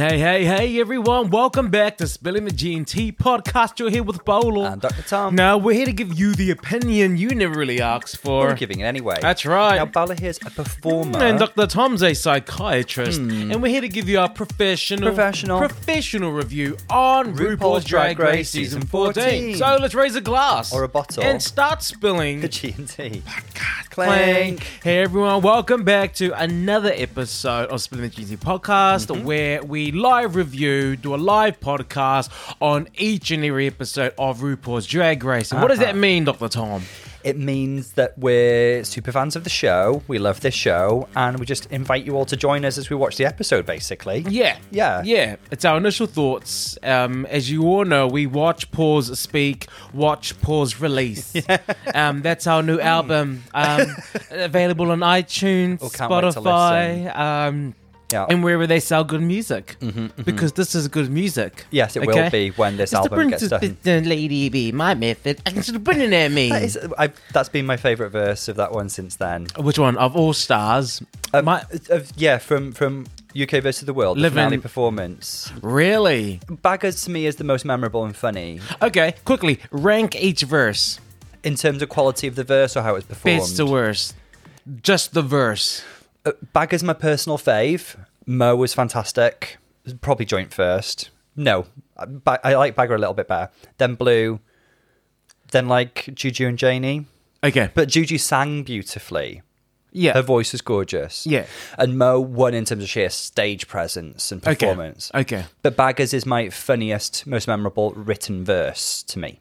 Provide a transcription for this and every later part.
Hey, hey, hey, everyone. Welcome back to Spilling the G&T podcast. You're here with Bolo. And Dr. Tom. Now, we're here to give you the opinion you never really asked for. We're giving it anyway. That's right. Now, Bala here's a performer. And Dr. Tom's a psychiatrist, and we're here to give you our professional. Professional. professional review on RuPaul's, Drag Race season 14. So let's raise a glass Or a bottle. and start spilling. the G&T. Clank. Hey everyone, welcome back to another episode of Spilling the Cheesy podcast Mm-hmm. where we live review, do a live podcast on each and every episode of RuPaul's Drag Race. And what does that Uh-huh. mean, Dr. Tom? It means that we're super fans of the show. We love this show, and we just invite you all to join us as we watch the episode. Basically, Yeah. Yeah. Yeah. It's our initial thoughts. Um, as you all know, we watch, pause, speak, watch, pause, release. um, that's our new album. Um, available on iTunes, Oh, can't wait to Spotify, um, Yeah. and wherever they sell good music. Because this is good music. Yes, it will be when this It's the album gets done. the lady be my method. I can put it at me. That is, I, that's been my favourite verse of that one since then. Which one of all stars? Um, my of- yeah, from from UK versus the World, the Living- finale performance. really Baggers to me is the most memorable and funny okay. Quickly rank each verse, in terms of quality of the verse or how it's performed. best to worst. Just the verse. Uh, Bagger's my personal fave. Mo was fantastic. Probably joint first. No, I, I like Bagger a little bit better. Then Blue. Then like Juju and Janie. Okay. But Juju sang beautifully. Yeah. Her voice was gorgeous. Yeah. And Mo won in terms of sheer stage presence and performance. Okay. But Baggers is my funniest, most memorable written verse to me.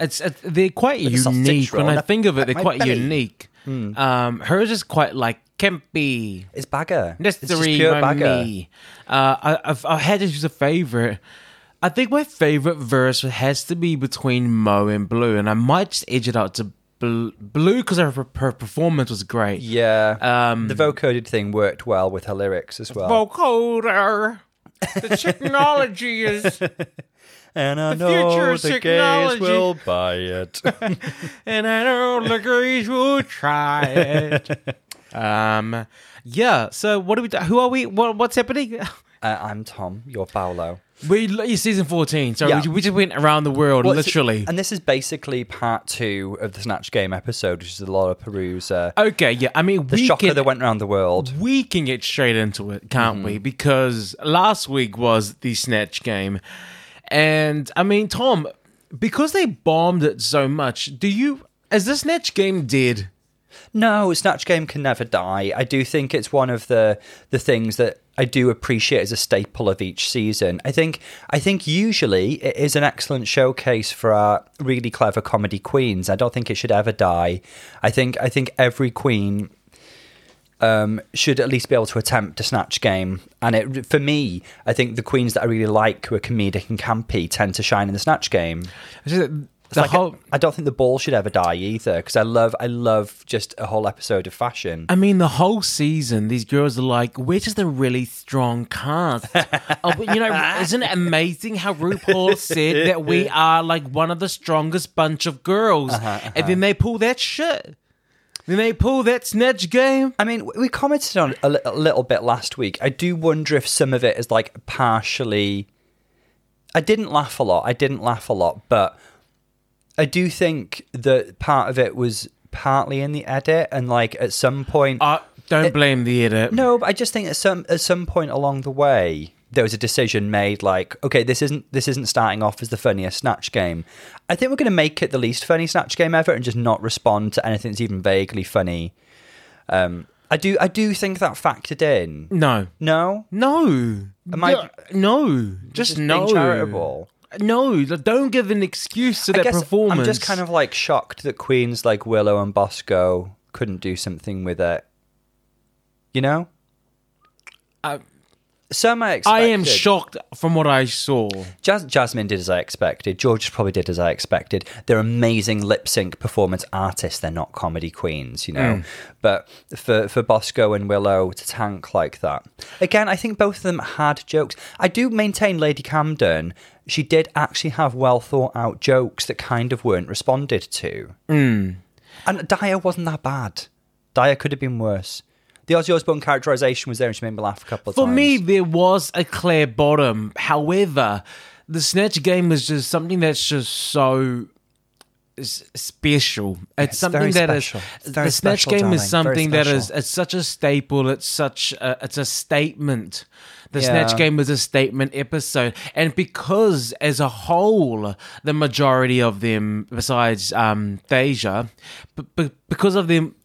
It's, they're quite unique. When I think of it, they're quite belly. unique. Um, hers is quite like campy. It's Bagger. That's it's pure real Bagger. Uh, I, I've, I had to choose a favorite. I think my favorite verse has to be between Mo and Blue, and I might just edge it out to Blue because her, her performance was great. Yeah. Um, the vocoded thing worked well with her lyrics as well. Vocoder. The technology is, And I The future know the technology. gays will buy it. and I know the girls will try it. Um, yeah. So what do we? do? Who are we? What, what's happening? uh, I'm Tom, you're Paolo. We it's season fourteen. So Yeah. we, we just went around the world, Well, literally. And this is basically part two of the Snatch Game episode, which is a lot of Perusa. Okay, yeah. I mean, the we shocker can, that went around the world. we can get straight into it, can't we? Mm-hmm. Because last week was the Snatch game. And I mean, Tom, because they bombed it so much, do you. Is this Snatch game dead? No, Snatch Game can never die. I do think it's one of the the things that I do appreciate as a staple of each season. I think I think usually it is an excellent showcase for our really clever comedy queens. I don't think it should ever die. I think I think every queen um, should at least be able to attempt a snatch game. And it, for me, I think the queens that I really like who are comedic and campy tend to shine in the snatch game. Is it It's The like whole. I don't think the ball should ever die either because I love I love just a whole episode of fashion. I mean, the whole season, these girls are like, we're just a really strong cast. oh, but, you know, isn't it amazing how RuPaul said that we are like one of the strongest bunch of girls? Uh-huh, And then they pull that shit. Then may pull that snatch game. I mean, we commented on it a, li- a little bit last week. I do wonder if some of it is like partially. I didn't laugh a lot. I didn't laugh a lot, but I do think that part of it was partly in the edit, and like at some point, Uh, don't blame the edit. no, but I just think at some at some point along the way there was a decision made like, okay, this isn't this isn't starting off as the funniest snatch game. I think we're going to make it the least funny snatch game ever and just not respond to anything that's even vaguely funny. Um, I do I do think that factored in. No. No, No. Am I- no. Just, just no. charitable. No. Don't give an excuse to I guess performance. I'm just kind of like shocked that queens like Willow and Bosco couldn't do something with it. You know, Uh, some I I expected. am shocked from what I saw. Jas- Jasmine did as I expected. George probably did as I expected. They're amazing lip sync performance artists. They're not comedy queens, you know. Mm. But for for Bosco and Willow to tank like that, again, I think both of them had jokes. I do maintain Lady Camden. She did actually have well thought out jokes that kind of weren't responded to. Mm. And Daya wasn't that bad. Daya could have been worse. The Ozzy Osbourne characterization was there, and she made me laugh a couple of For times. For me, there was a clear bottom. However, the Snatch game is just something that's just so special. It's, it's something that is special. It's very the Snatch game darling. is something that is it's such a staple. It's such a, it's a statement. The Yeah. Snatch game is a statement episode, and because as a whole, the majority of them, besides um, Deja, b- b- because of them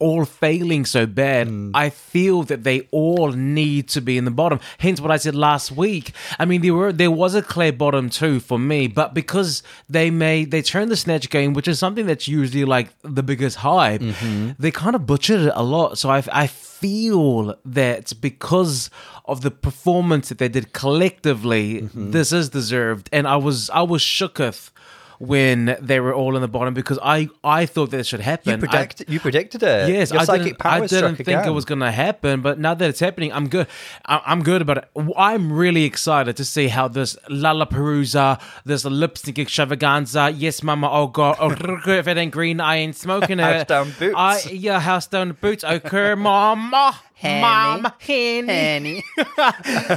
all failing so bad, Hmm. I feel that they all need to be in the bottom. Hence what I said last week. I mean, there were there was a clear bottom too for me, but because they made they turned the snatch game, which is something that's usually like the biggest hype, Mm-hmm. they kind of butchered it a lot. So I I feel that because of the performance that they did collectively, Mm-hmm. this is deserved, and I was I was shooketh. When they were all in the bottom, because I I thought that should happen. you, I- you predicted it. Yes, Your I didn't, I didn't think again. it was going to happen, but now that it's happening, I'm good. I, I'm good about it. I'm really excited to see how this Lala Lollapalooza, this lip sync extravaganza, yes, mama, oh god, oh, if it ain't green, I ain't smoking it. House down boots. I, yeah, house down boots. Okay, mama. Mom, Henny.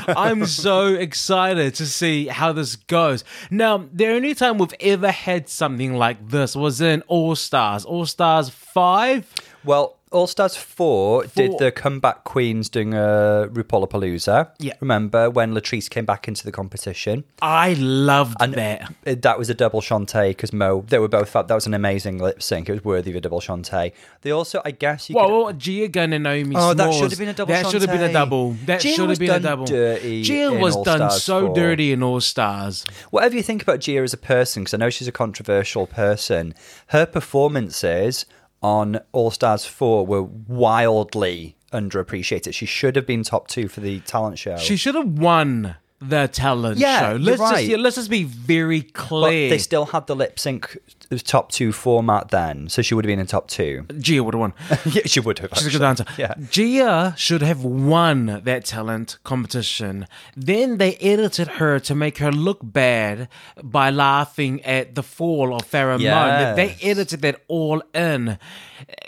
I'm so excited to see how this goes. Now, the only time we've ever had something like this was in All Stars. All Stars 5? Well, All Stars 4, did the comeback queens doing a RuPaulapalooza. Yeah. Remember when Latrice came back into the competition? I loved And that. it- that was a double Shantay because Mo, they were both. That was an amazing lip sync. It was worthy of a double Shantay. They also, I guess you Whoa, could. Gia Gunn and Naomi Oh, that should have been a double That should have been a double. That should have been a double. dirty Gia was All done Stars so 4. dirty in All Stars. Whatever you think about Gia as a person, because I know she's a controversial person, her performances on All Stars 4 were wildly underappreciated. She should have been top two for the talent show. She should have won the talent Yeah, show. Let's right. just yeah, let's just be very but clear. they still had the lip sync top two format then, so she would have been in top two. Gia would have won. yeah, she would have. She's a good answer. Yeah. Gia should have won that talent competition. Then they edited her to make her look bad by laughing at the fall of Farrah Moan. Yes. They edited that all in.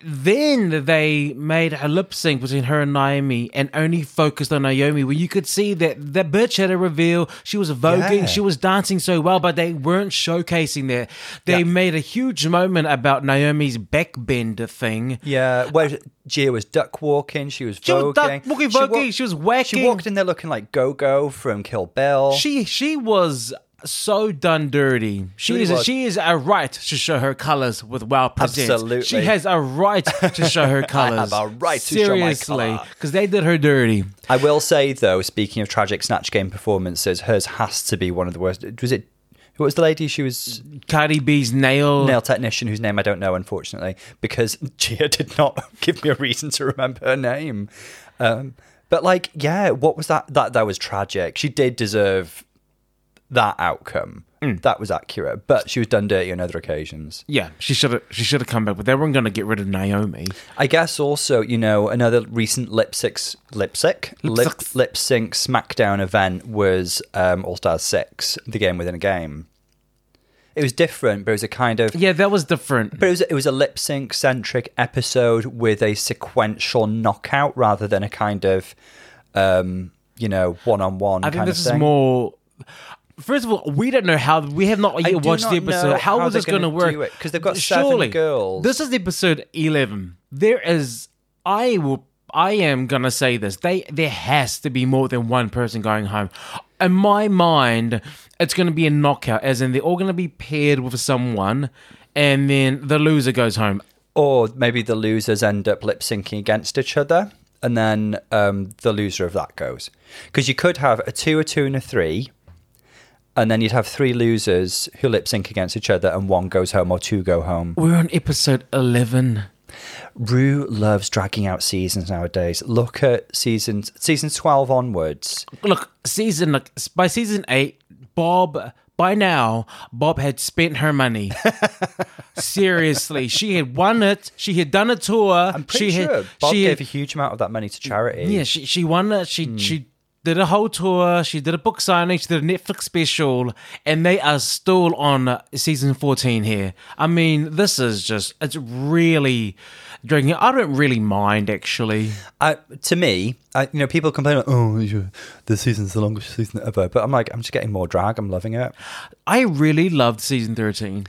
Then they made a lip sync between her and Naomi and only focused on Naomi, where you could see that that bitch had a reveal. She was voguing, Yeah. she was dancing so well, but they weren't showcasing that. They Yeah. made a huge moment about Naomi's backbend thing. Yeah, where Gia was duck walking, she was She was voguing. duck walking, She she was whacking. She walked in there looking like Go Go from Kill Bill. She she was so done dirty. She really is was. she is a right to show her colors with Wow Presents. Absolutely. she has a right to show her colors. have a right to show my seriously colour. because they did her dirty. I will say though, speaking of tragic snatch game performances, hers has to be one of the worst. Was it? Who was the lady? She was Cardi B's nail. nail technician whose name I don't know, unfortunately, because Gia did not give me a reason to remember her name. Um, but like, yeah, what was that? That that was tragic. She did deserve that outcome. That was accurate, but she was done dirty on other occasions. Yeah, she should have she should have come back, but they weren't going to get rid of Naomi. I guess also, you know, another recent lip sync, lip sync, lip, sync. lip sync SmackDown event was um, All Stars Six, the game within a game. It was different, but it was a kind of Yeah, that was different. But it was, it was a lip sync centric episode with a sequential knockout rather than a kind of, um, you know, one on one. I think this is more. First of all, we don't know how we have not yet watched the not know episode. How how is this going to work? Because they've got seven girls. This is episode eleven. There is. I will. I am gonna say this. They there has to be more than one person going home. In my mind, it's gonna be a knockout, as in they're all gonna be paired with someone, and then the loser goes home. Or maybe the losers end up lip syncing against each other, and then um, the loser of that goes. Because you could have a two, a two, and a three, and then you'd have three losers who lip sync against each other, and one goes home or two go home. We're on episode eleven. Rue loves dragging out seasons nowadays. Look at seasons seasons twelve onwards. look, season look by season eight, Bob. By now, Bob had spent her money. Seriously, she had won it. She had done a tour. I'm pretty she sure had, Bob she gave had, a huge amount of that money to charity. yeah, she she won it. She Hmm. she did a whole tour. She did a book signing. She did a Netflix special, and they are still on season fourteen here. I mean, this is just it's really. drinking. I don't really mind actually. I, to me, I, you know, people complain, about, oh, the season's the longest season ever. But I'm like, I'm just getting more drag. I'm loving it. I really loved season thirteen.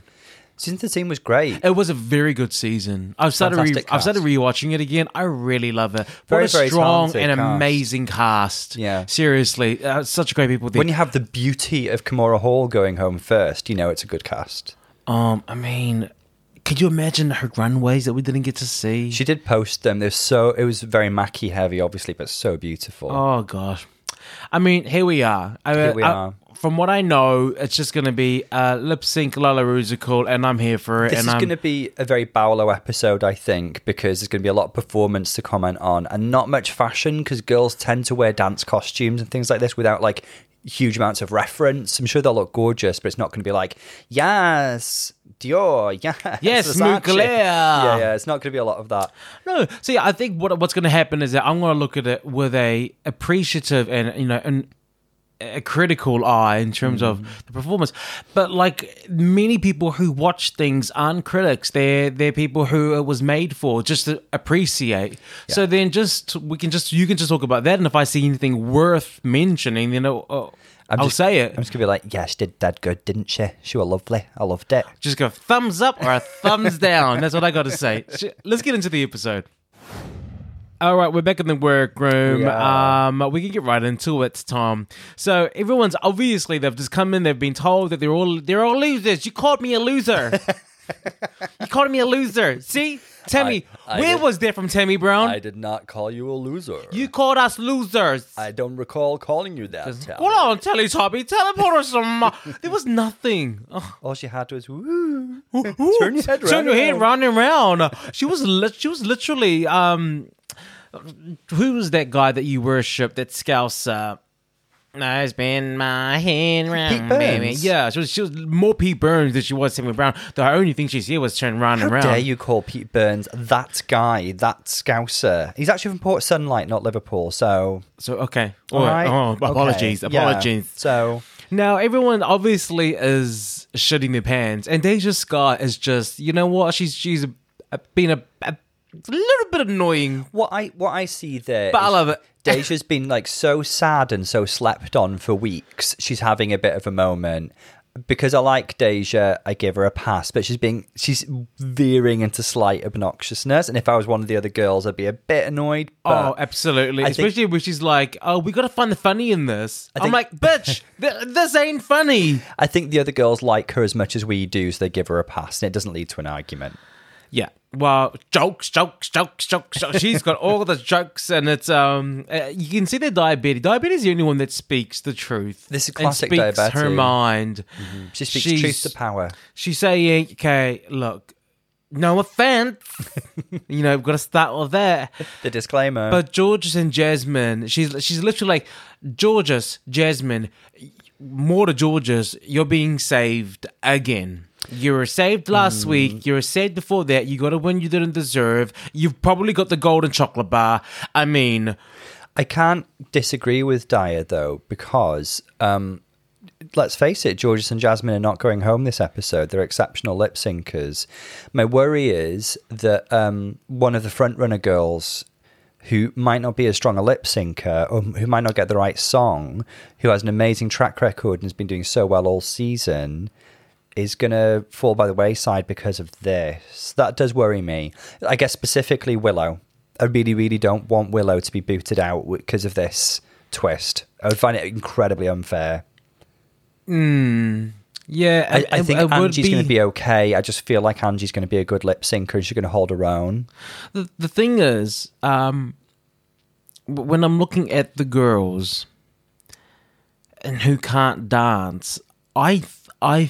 Season 13 was great. It was a very good season. I've started re- I've started rewatching it again. I really love it. Very, what a very strong talented and cast. amazing cast. Yeah. seriously, uh, such great people. When you have the beauty of Kahmora Hall going home first, you know it's a good cast. um, I mean, could you imagine her runways that we didn't get to see? She did post them. They're so it was very Mackie heavy, obviously, but so beautiful. Oh gosh, I mean, here we are. I, Here we I- are. From what I know, it's just going to be uh, lip sync Lala Rusical, and I'm here for it. This and is going to be a very Paolo episode, I think, because there's going to be a lot of performance to comment on and not much fashion because girls tend to wear dance costumes and things like this without like huge amounts of reference. I'm sure they'll look gorgeous, but it's not going to be like, yes, Dior, yes, Yes, Versace." Mugler. Yeah, yeah, it's not going to be a lot of that. No, see, I think what what's going to happen is that I'm going to look at it with a appreciative and you know an a critical eye in terms Mm. of the performance. But like many people who watch things aren't critics; they're they're people who it was made for, just to appreciate. So then, just we can just you can just talk about that, and if I see anything worth mentioning, then I'll, uh, I'm I'll just- say it. I'm just to be like, yeah, she did that good, didn't she? She was lovely. I loved it. Just go thumbs up or a thumbs down. That's what I got to say. Let's get into the episode. All right, we're back in the workroom. We. Um, we can get right into it, Tom. So everyone's obviously they've just come in. They've been told that they're all they're all losers. You called me a loser. you called me a loser. See, Tammy, I where did- was that from Tammy Brown? I did not call you a loser. you called us losers. I don't recall calling you that. Hold on, Teletubby, teleport us some. mo- There was nothing. Oh. All she had to was woo. Ooh, Turn your head turn round your head round and round. She was lit she was literally um who was that guy that you worship that scouse uh I spin my hand round, baby. Yeah, she was, she was more Pete Burns than she was Tammy Brown. The only thing she said was turn round How and round. dare you call Pete Burns that guy, that scouser? He's actually from Port Sunlight, not Liverpool. So, So okay, all oh, right. oh, Okay. apologies, Yeah. apologies. So, Now everyone obviously is shitting their pants, and Deja Scott is just you know what she's she's a, a, been a, a little bit annoying, what I what I see there, but I love it. Deja's been like so sad and so slept on for weeks. She's having a bit of a moment. Because I like Deja, I give her a pass, but she's being she's veering into slight obnoxiousness. And if I was one of the other girls, I'd be a bit annoyed. Oh, but oh, absolutely. I think- Especially when she's like, "Oh, we got to find the funny in this." I'm like, "Bitch, th- this ain't funny." I think the other girls like her as much as we do, so they give her a pass, and it doesn't lead to an argument. Yeah. Well, jokes, jokes, jokes, jokes. jokes. She's got all the jokes, and it's um. Uh, you can see the diabetes. Daya Betty is the only one that speaks the truth. This is and classic speaks her diabetes. mind. She speaks She's- truth to power. She's saying, "Okay, look, no offense. you know, we've got to start with that." The disclaimer. But Jorgeous and Jasmine, she's she's literally like, Jorgeous, Jasmine, more to Jorgeous, you're being saved again. You were saved last week. You were saved before that. You got a win you didn't deserve. You've probably got the golden chocolate bar. I mean, I can't disagree with Daya though, because um, let's face it, Jorgeous and Jasmine are not going home this episode. They're exceptional lip syncers. My worry is that um, one of the frontrunner girls who might not be as strong a lip syncer or who might not get the right song, who has an amazing track record and has been doing so well all season, is going to fall by the wayside because of this. That does worry me. I guess specifically Willow. I really, really don't want Willow to be booted out because of this twist. I would find it incredibly unfair. yeah, I, it- I think would Angie's going to be okay. I just feel like Angie's going to be a good lip syncer and she's going to hold her own. the, the thing is, um, when I'm looking at the girls and who can't dance, I, I,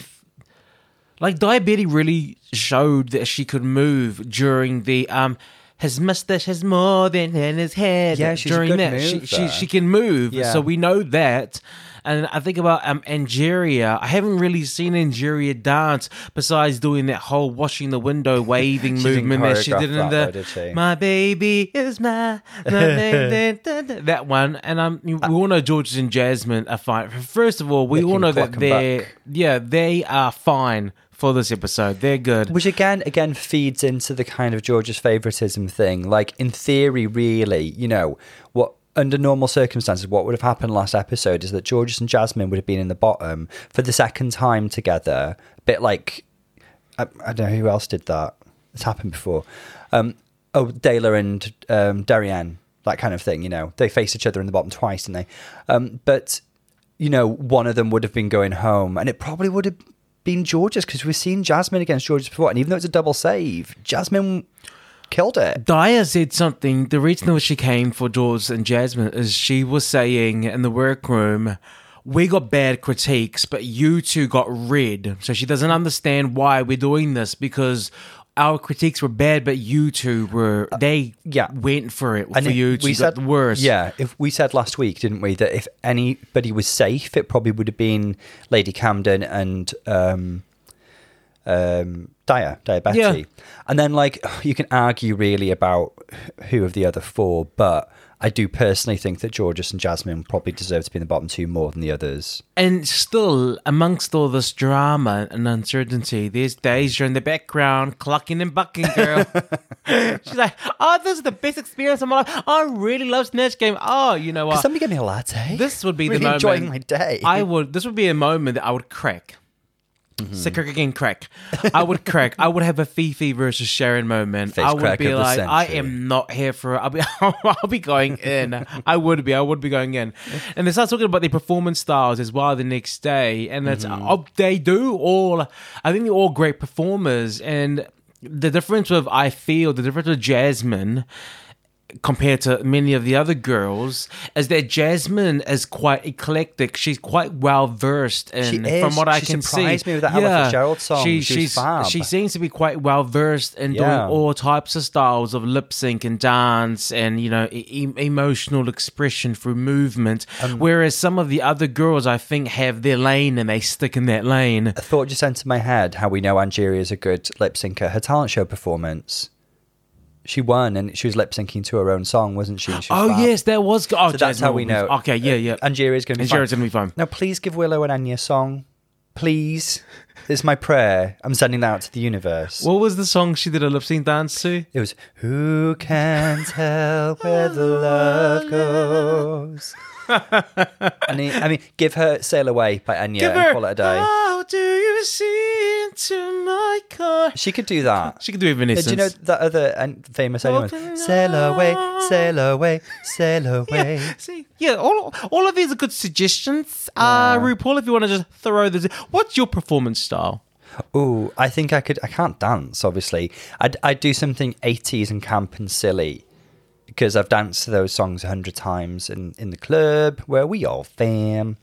like Daya Betty really showed that she could move during the um. His mustache has more than in his head. Yeah, she's a during good that, she, she she can move. Yeah. So we know that. And I think about um, Angeria. I haven't really seen Angeria dance besides doing that whole washing the window waving movement that she did in the though, did? My baby is my, my baby, da, da, da. that one. And um, we all know Jorgeous and Jasmine are fine. First of all, we all know that they're yeah they are fine for this episode. They're good. Which again, again feeds into the kind of Jorgeous favoritism thing. Like in theory, really, you know, what under normal circumstances, what would have happened last episode is that Jorgeous and Jasmine would have been in the bottom for the second time together. A bit like I, I don't know who else did that. It's happened before. Um, oh, Dayla and um, Darienne, that kind of thing. You know, they face each other in the bottom twice, didn't they? Um, but you know, one of them would have been going home, and it probably would have been Jorgeous because we've seen Jasmine against Jorgeous before, and even though it's a double save, Jasmine killed it. Daya said something. The reason that she came for George and Jasmine is she was saying in the workroom, we got bad critiques, but you two got rid. So she doesn't understand why we're doing this because our critiques were bad, but you two were they Uh, yeah. went for it And for you two got the worst. Yeah, if we said last week, didn't we, that if anybody was safe, it probably would have been Lady Camden and um, um, Daya, Daya Betty. Yeah. And then, like, you can argue really about who of the other four, but I do personally think that Jorgeous and Jasmine probably deserve to be in the bottom two more than the others. And still, amongst all this drama and uncertainty, there's Deja in the background, clucking and bucking, girl. She's like, oh, this is the best experience of my life. I really love Snatch Game. Oh, you know Can what? somebody give me a latte? This would be really the moment. enjoying my day. I would. This would be a moment that I would crack. Mm-hmm. Crack again, crack. I would crack. I would have a Phi Phi versus Sharon moment. Face I would crack be of the like, I century. am not here for. I'll be. I'll be going in. I would be. I would be going in. And they start talking about the performance styles as well the next day, and that's Mm-hmm. oh, they do all. I think they're all great performers, and the difference with I feel the difference with Jasmine compared to many of the other girls is that Jasmine is quite eclectic. She's quite well versed in She is. from what I She can see. surprised me with that Ella Fitzgerald song. She fab. she seems to be quite well versed in doing all types of styles of lip sync and dance and you know e- emotional expression through movement. Um, Whereas some of the other girls, I think, have their lane and they stick in that lane. A thought just entered my head how we know Angeria is a good lip syncer. Her talent show performance, she won and she was lip syncing to her own song, wasn't she? She was Oh fab. yes, there was. Oh, So that's how we know. Okay, yeah, yeah. Angeria's going to be Angeria's fine. gonna be fine. Now, please give Willow an Enya song. Please. It's my prayer. I'm sending that out to the universe. What was the song she did a lip sync dance to? it was Who Can Tell Where the Love Goes? I mean, I mean, give her "Sail Away" by Enya Give and her. call it a day. How do you see into my car? She could do that. She could do Uh, Evanescence. Do you know that other and famous anyone? Sail away, sail away, sail away. Yeah, see, yeah, all, all of these are good suggestions. Uh, RuPaul, if you want to just throw this, what's your performance style? Oh, I think I could. I can't dance, obviously. I'd, I'd do something 80s and camp and silly because I've danced to those songs a hundred times in, in the club where we all fam.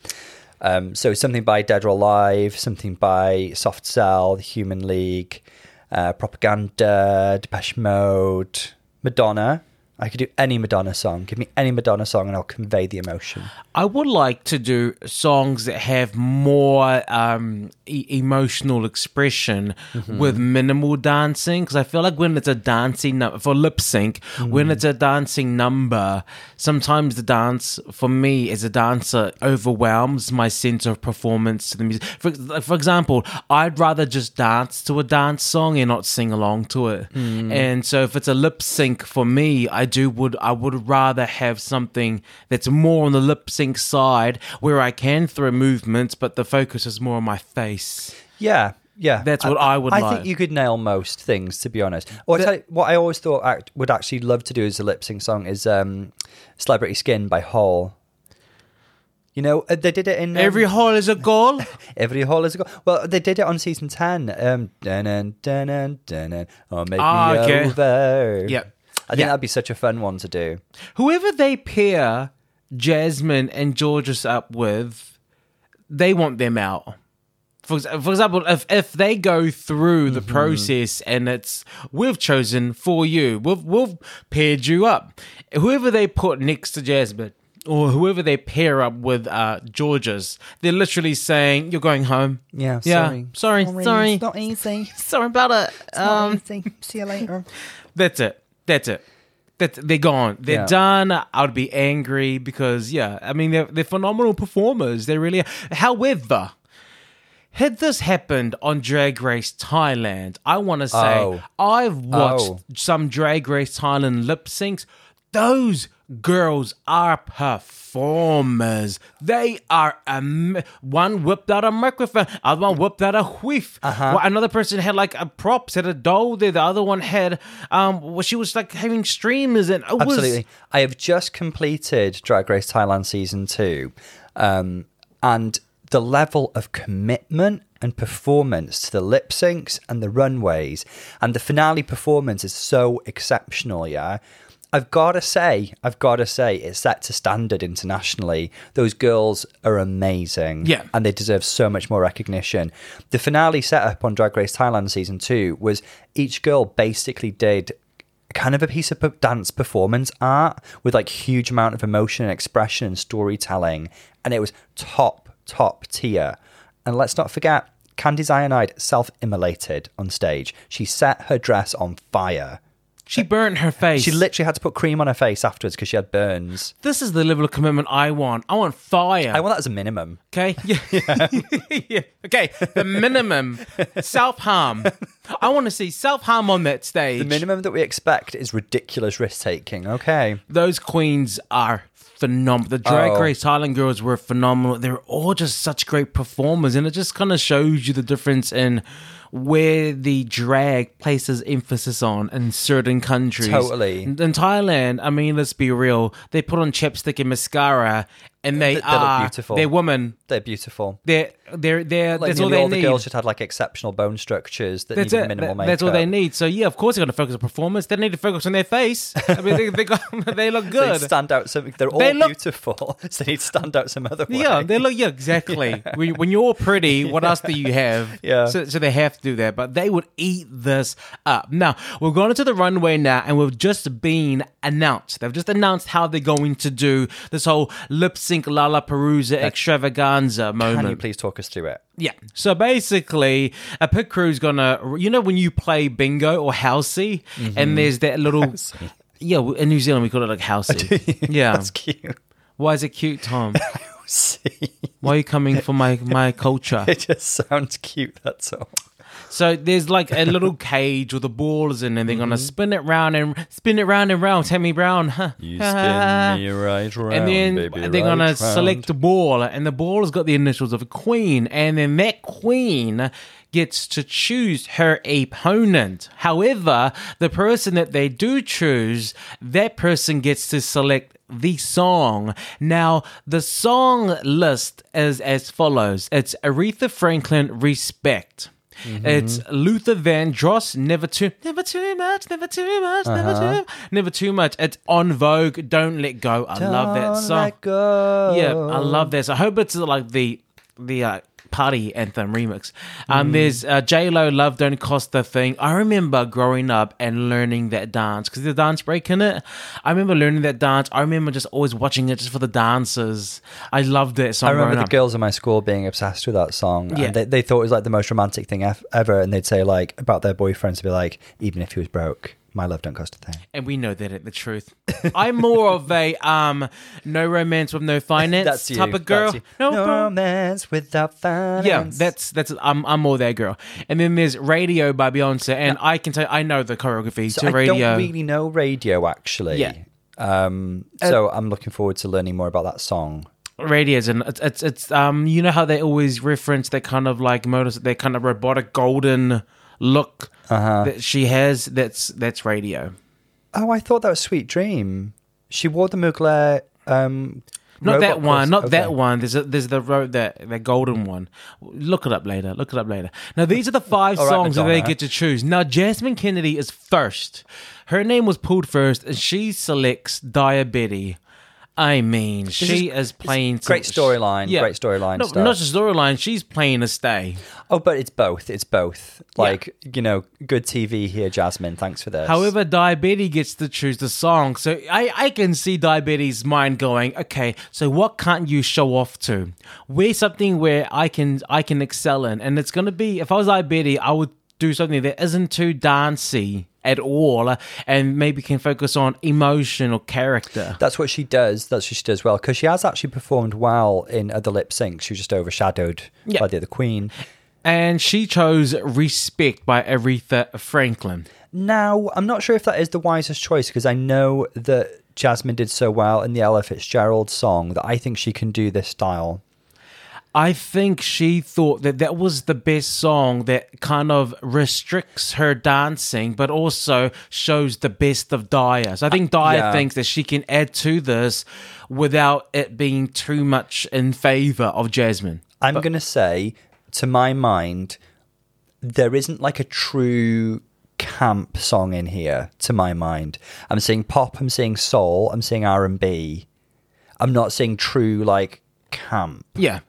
Um, so something by Dead or Alive, something by Soft Cell, The Human League, uh, Propaganda, Depeche Mode, Madonna. I could do any Madonna song. Give me any Madonna song and I'll convey the emotion. I would like to do songs that have more um, e- emotional expression Mm-hmm. with minimal dancing because I feel like when it's a dancing number for lip sync, when Mm. it's a dancing number, sometimes the dance for me as a dancer overwhelms my sense of performance to the music. For, for example, I'd rather just dance to a dance song and not sing along to it. Mm. And so if it's a lip sync for me, I do would I would rather have something that's more on the lip sync side where I can throw movements, but the focus is more on my face. Yeah, yeah. That's what I would I like. think you could nail most things, to be honest. Or I tell you, what I always thought I would actually love to do as a lip sync song is um, "Celebrity Skin" by Hole. You know, uh, they did it in um, Every hole is a goal. every hall is a go. Well, they did it on season ten. Um, dun dun dun dun oh, make Ah, me okay. over. Yeah. I think Yeah. that'd be such a fun one to do. Whoever they pair Jasmine and Jorgeous up with, they want them out. For, for example, if, if they go through the process and it's we've chosen for you, we've we've paired you up. Whoever they put next to Jasmine, or whoever they pair up with uh, Jorgeous, they're literally saying, "You're going home." Yeah, Yeah, sorry. sorry, sorry. It's not easy. Sorry about it. It's not Um, easy. See you later. that's it. That's it. That's they're gone. They're Yeah. done. I would be angry because yeah, I mean they're they're phenomenal performers. They really. Are. However, had this happened on Drag Race Thailand, I want to say Oh. I've watched Oh. some Drag Race Thailand lip syncs. Those girls are performers. They are um, one whipped out a microphone, other one whipped out a whiff. Uh-huh. another person had like a props, had a doll there. The other one had um, well, she was like having streamers and it was Absolutely. I have just completed Drag Race Thailand season two, um, and the level of commitment and performance to the lip syncs and the runways and the finale performance is so exceptional. Yeah. I've got to say, I've got to say, it sets a standard internationally. Those girls are amazing. Yeah. And they deserve so much more recognition. The finale setup on Drag Race Thailand season two was each girl basically did kind of a piece of dance performance art with like huge amount of emotion and expression and storytelling and it was top top tier and let's not forget Kandy Zyanide self-immolated on stage she set her dress on fire she burnt her face. she literally had to put cream on her face afterwards because she had burns this is the level of commitment I want. I want fire. i want that as a minimum Okay. Yeah. Yeah. Okay. The minimum self harm. I want to see self harm on that stage. the minimum that we expect is ridiculous risk-taking okay Those queens are phenomenal. The Drag Oh. Race Thailand girls were phenomenal. They're all just such great performers, and it just kind of shows you the difference in where the drag places emphasis on in certain countries. Totally. In Thailand, I mean, let's be real. They put on chapstick and mascara, and they, They- they look are beautiful. They're women. they're beautiful They're they're they're. like that's all they all the need. girls should have like exceptional bone structures that That's need it. minimal That- makeup that's all they need. So yeah, of course they're going to focus on performance. They need to focus on their face. I mean, they they, got, they look good. They stand out some. They're all They look- beautiful, so they need to stand out some other way. Yeah, they look. Yeah, exactly. when, when you're all pretty, what else do you have? Yeah. So, so they have to do that, but they would eat this up. Now we're going into the runway now, and we've just been announced. They've just announced how they're going to do this whole lip sync Lollapalooza extravaganza moment. Can you please talk us through it? Yeah. So basically, a pit crew's gonna, you know, when you play bingo or housey, Mm-hmm. and there's that little, yeah, in New Zealand we call it like housey. yeah. That's cute. Why is it cute, Tom? See, Why are you coming for my my culture? it just sounds cute. That's all. So there's like a little cage with the balls in, and they're Mm-hmm. gonna spin it round and spin it round and round. Tammy Brown, huh? You spin your right round, and then they're gonna select a ball, and the ball has got the initials of a queen, and then that queen gets to choose her opponent. However, the person that they do choose, that person gets to select the song. Now, the song list is as follows: It's Aretha Franklin, "Respect." It's Luther Vandross, never too, never too much, never too much, never too, never too much. It's En Vogue, don't let go. I love that Don't song. let go. Yeah, I love this. I hope it's like the the uh, party anthem remix. Um, Mm. there's uh, J Lo, "Love Don't Cost a Thing." I remember growing up and learning that dance because the dance break in it. I remember learning that dance. I remember just always watching it just for the dancers. I loved it. So I remember the up. girls in my school being obsessed with that song. Yeah. And they, they thought it was like the most romantic thing ever. And they'd say, like, about their boyfriends to be like, even if he was broke, my love don't cost a thing. and we know that ain't the truth. I'm more of a um, no romance with no finance That's you. type of girl. That's you. No, No romance without finance. Yeah, that's that's I'm I'm more that girl. And then there's Radio by Beyonce, and I can tell I know the choreography So to I Radio. don't really know radio, actually. Yeah. Um, so I'm looking forward to learning more about that song. Radios and it's, it's it's um you know how they always reference that kind of like motor that kind of robotic golden look Uh-huh. that she has. That's that's Radio. Oh, I thought that was Sweet Dream. She wore the Mugler. Um, Not that one, cos- not that one. There's a, there's the ro- that the golden one. Look it up later. Look it up later. Now these are the five right, songs that they get to choose. Now Jasmine Kennedy is first. Her name was pulled first, and she selects Daya Betty. I mean, she is- is playing great storyline, great storyline No, stuff. not just storyline. She's playing a stay. Oh, but it's both. It's both. Like you know, good TV here, Jasmine. Thanks for this. However, Daya Betty gets to choose the song, so I, I can see Daya Betty' mind going, okay, so what can't you show off to? Where's something where I can I can excel in? And it's gonna be if I was Daya Betty, I would do something that isn't too dancey at all, uh, and maybe can focus on emotion or character. That's what she does. That's what she does well because she has actually performed well in other lip syncs. She was just overshadowed Yeah. by the other queen. And she chose Respect by Aretha Franklin. Now, I'm not sure if that is the wisest choice because I know that Jasmine did so well in the Ella Fitzgerald song that I think she can do this style. I think she thought that that was the best song that kind of restricts her dancing, but also shows the best of Daya. So I think uh, Daya yeah. thinks that she can add to this without it being too much in favor of Jasmine. I'm going to say, to my mind, there isn't like a true camp song in here. To my mind, I'm seeing pop, I'm seeing soul, I'm seeing R and B. I'm not seeing true like camp. Yeah.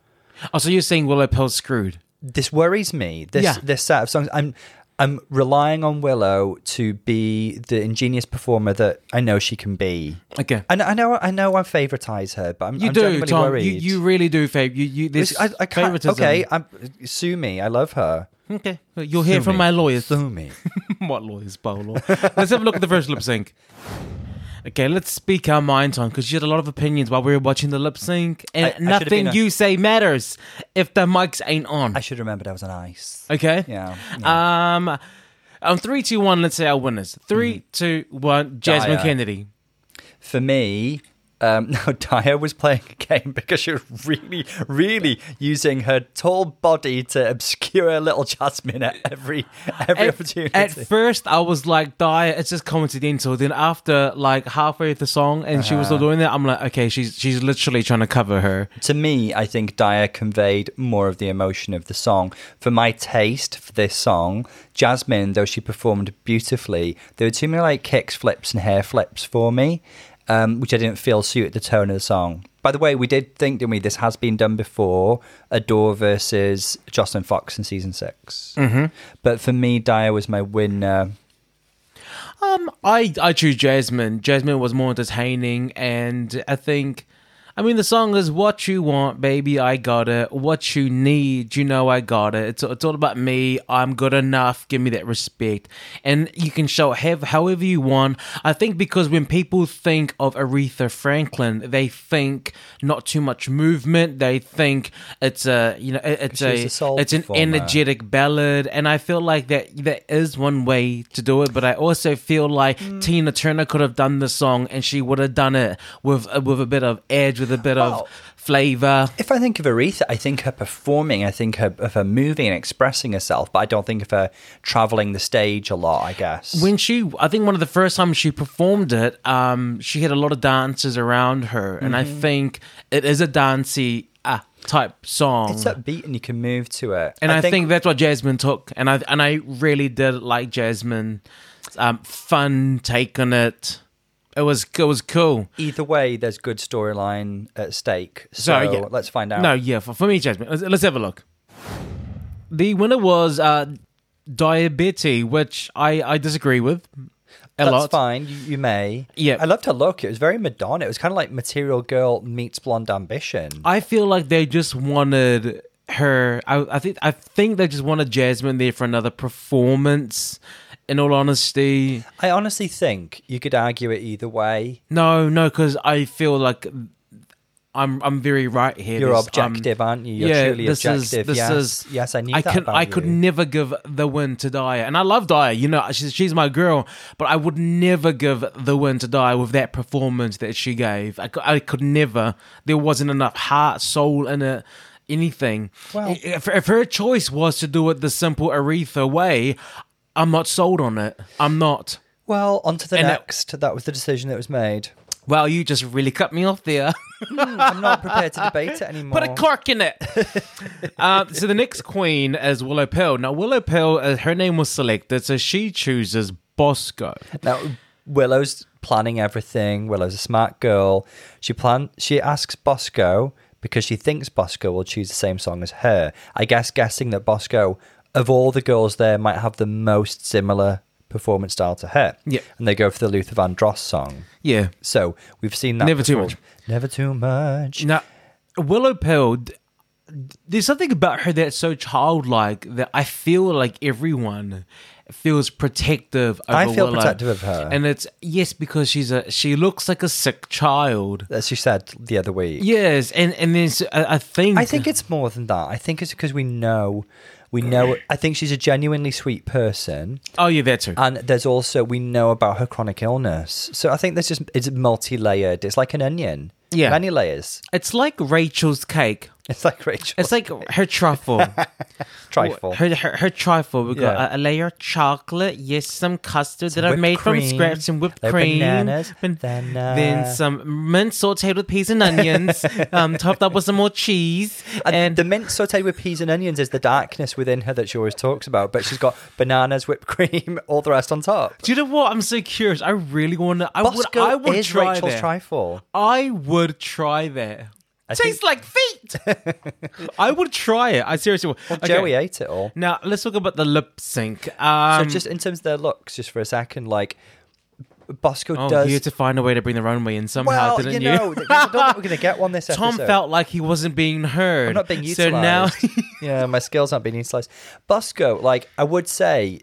Oh, so you're saying Willow Pill screwed? This worries me. This Yeah. this set of songs. I'm I'm relying on Willow to be the ingenious performer that I know she can be. Okay. I know, I know, I know. I favoritize her, but I'm, You I'm do, Tom. worried. You, you really do, Fabe. You, you, this I, I can't. favoritism. Okay, I'm, sue me. I love her. Okay. You'll hear Sue from me. my lawyers. Sue me. what lawyers, Paolo? let's have a look at the first lip sync. Okay, let's speak our minds on because you had a lot of opinions while we were watching the lip sync, and I- I nothing you say matters if the mics ain't on. I should remember that was on ice. okay. Yeah. Um. On three, two, one. Let's say our winners. Three, two, one. Jasmine Daya. Kennedy. For me, um, no, Daya was playing a game because she was really, really using her tall body to obscure little Jasmine at every every At, opportunity. at first, I was like, "Daya, it's just coincidental." Then after like halfway of the song, and she was Uh-huh. still doing that, I'm like, "Okay, she's she's literally trying to cover her." to me, I think Daya conveyed more of the emotion of the song. For my taste for this song, Jasmine, though she performed beautifully, there were too many like kicks, flips, and hair flips for me, um, which I didn't feel suited the tone of the song. By the way, we did think, didn't we? This has been done before. Adore versus Joslyn Fox in season 6 mm-hmm. But for me, Daya was my winner. Um, I I choose Jasmine. Jasmine was more entertaining, and I think, I mean, the song is "What You Want, Baby, I Got It." What you need, you know, I got it. It's it's all about me. I'm good enough. Give me that respect, and you can show have however you want. I think because when people think of Aretha Franklin, they think not too much movement. They think it's a you know it- it's a, a soul it's an energetic ballad, and I feel like that that is one way to do it. But I also feel like Mm. Tina Turner could have done the song, and she would have done it with with a bit of edge, with a bit Well, of flavor. If I think of Aretha, I think her performing, I think her, of her moving and expressing herself, but I don't think of her traveling the stage a lot, I guess. When she, I think one of the first times she performed it, um, she had a lot of dancers around her, and Mm-hmm. I think it is a dancey uh, type song. it's upbeat and you can move to it. and I, think, that's what Jasmine took, and I and I really did like Jasmine. Um, fun take on it. It was it was cool. either way, there's good storyline at stake. So, So, yeah. let's find out. No, yeah, for, for me, Jasmine. Let's, let's have a look. The winner was uh, Daya Betty, which I, I disagree with a That's lot. fine. You, you may. Yeah. I loved her look. It was very Madonna. It was kind of like Material Girl meets Blonde Ambition. I feel like they just wanted her. I, I think I think they just wanted Jasmine there for another performance. In all honesty, I honestly think you could argue it either way. no, no, because I feel like I'm I'm very right here. You're There's, um, objective, aren't you? You're yeah, truly this is- objective. this yes. is- yes, I knew I about I could never give the win to Daya, and I love Daya. You know, she's she's my girl, but I would never give the win to Daya with that performance that she gave. I could, I could never. There wasn't enough heart, soul in it, anything. Well- if, if her choice was to do it the simple Aretha way, I'm not sold on it. I'm not. Well, on to the And that- next. That was the decision that was made. Well, you just really cut me off there. I'm not prepared to debate it anymore. Put a cork in it. uh, so the next queen is Willow Pill. Now Willow Pill, uh, her name was selected, so she chooses Bosco. Now, Willow's planning everything. Willow's a smart girl. She plan. She asks Bosco because she thinks Bosco will choose the same song as her. I guess guessing that Bosco, of all the girls there, might have the most similar performance style to her. Yeah. And they go for the Luther Vandross song. Yeah. So we've seen that. Never too much. Never too much. Now, Willow Pill, there's something about her that's so childlike that I feel like everyone feels protective I feel Willow. protective of her. And it's yes because she's a she looks like a sick child. As you said the other week. Yes, and and there's I think I think it's more than that. I think it's because we know, we know. I think she's a genuinely sweet person, oh you yeah, that too. and there's also we know about her chronic illness. So I think this is it's multi-layered. It's like an onion. Yeah. many layers. It's like Rachel's cake. It's like Rachel. It's like her truffle. trifle. Her, her, her trifle. We got Yeah. a, a layer of chocolate, yes, some custard that I whipped made from cream, scratch, some whipped of cream, bananas, ban- then, uh, some mint sauteed with peas and onions, um, topped up with some more cheese, and, and the mint sauteed with peas and onions is the darkness within her that she always talks about. But she's got bananas, whipped cream, all the rest on top. do you know what? I'm so curious. I really want to. I would. Bosco I would is try Rachel's that. trifle. I would try that. I Tastes think- like feet. I would try it. I seriously would. Well, Okay. Joey ate it all. Now let's talk about the lip sync. Um, so just in terms of their looks, just for a second, like Bosco oh, does. you had to find a way to bring the runway in somehow, well, didn't you you? know, I don't think we're going to get one this Tom episode. felt like he wasn't being heard. I'm not being So now, yeah, my skills aren't being utilized. Bosco, like I would say,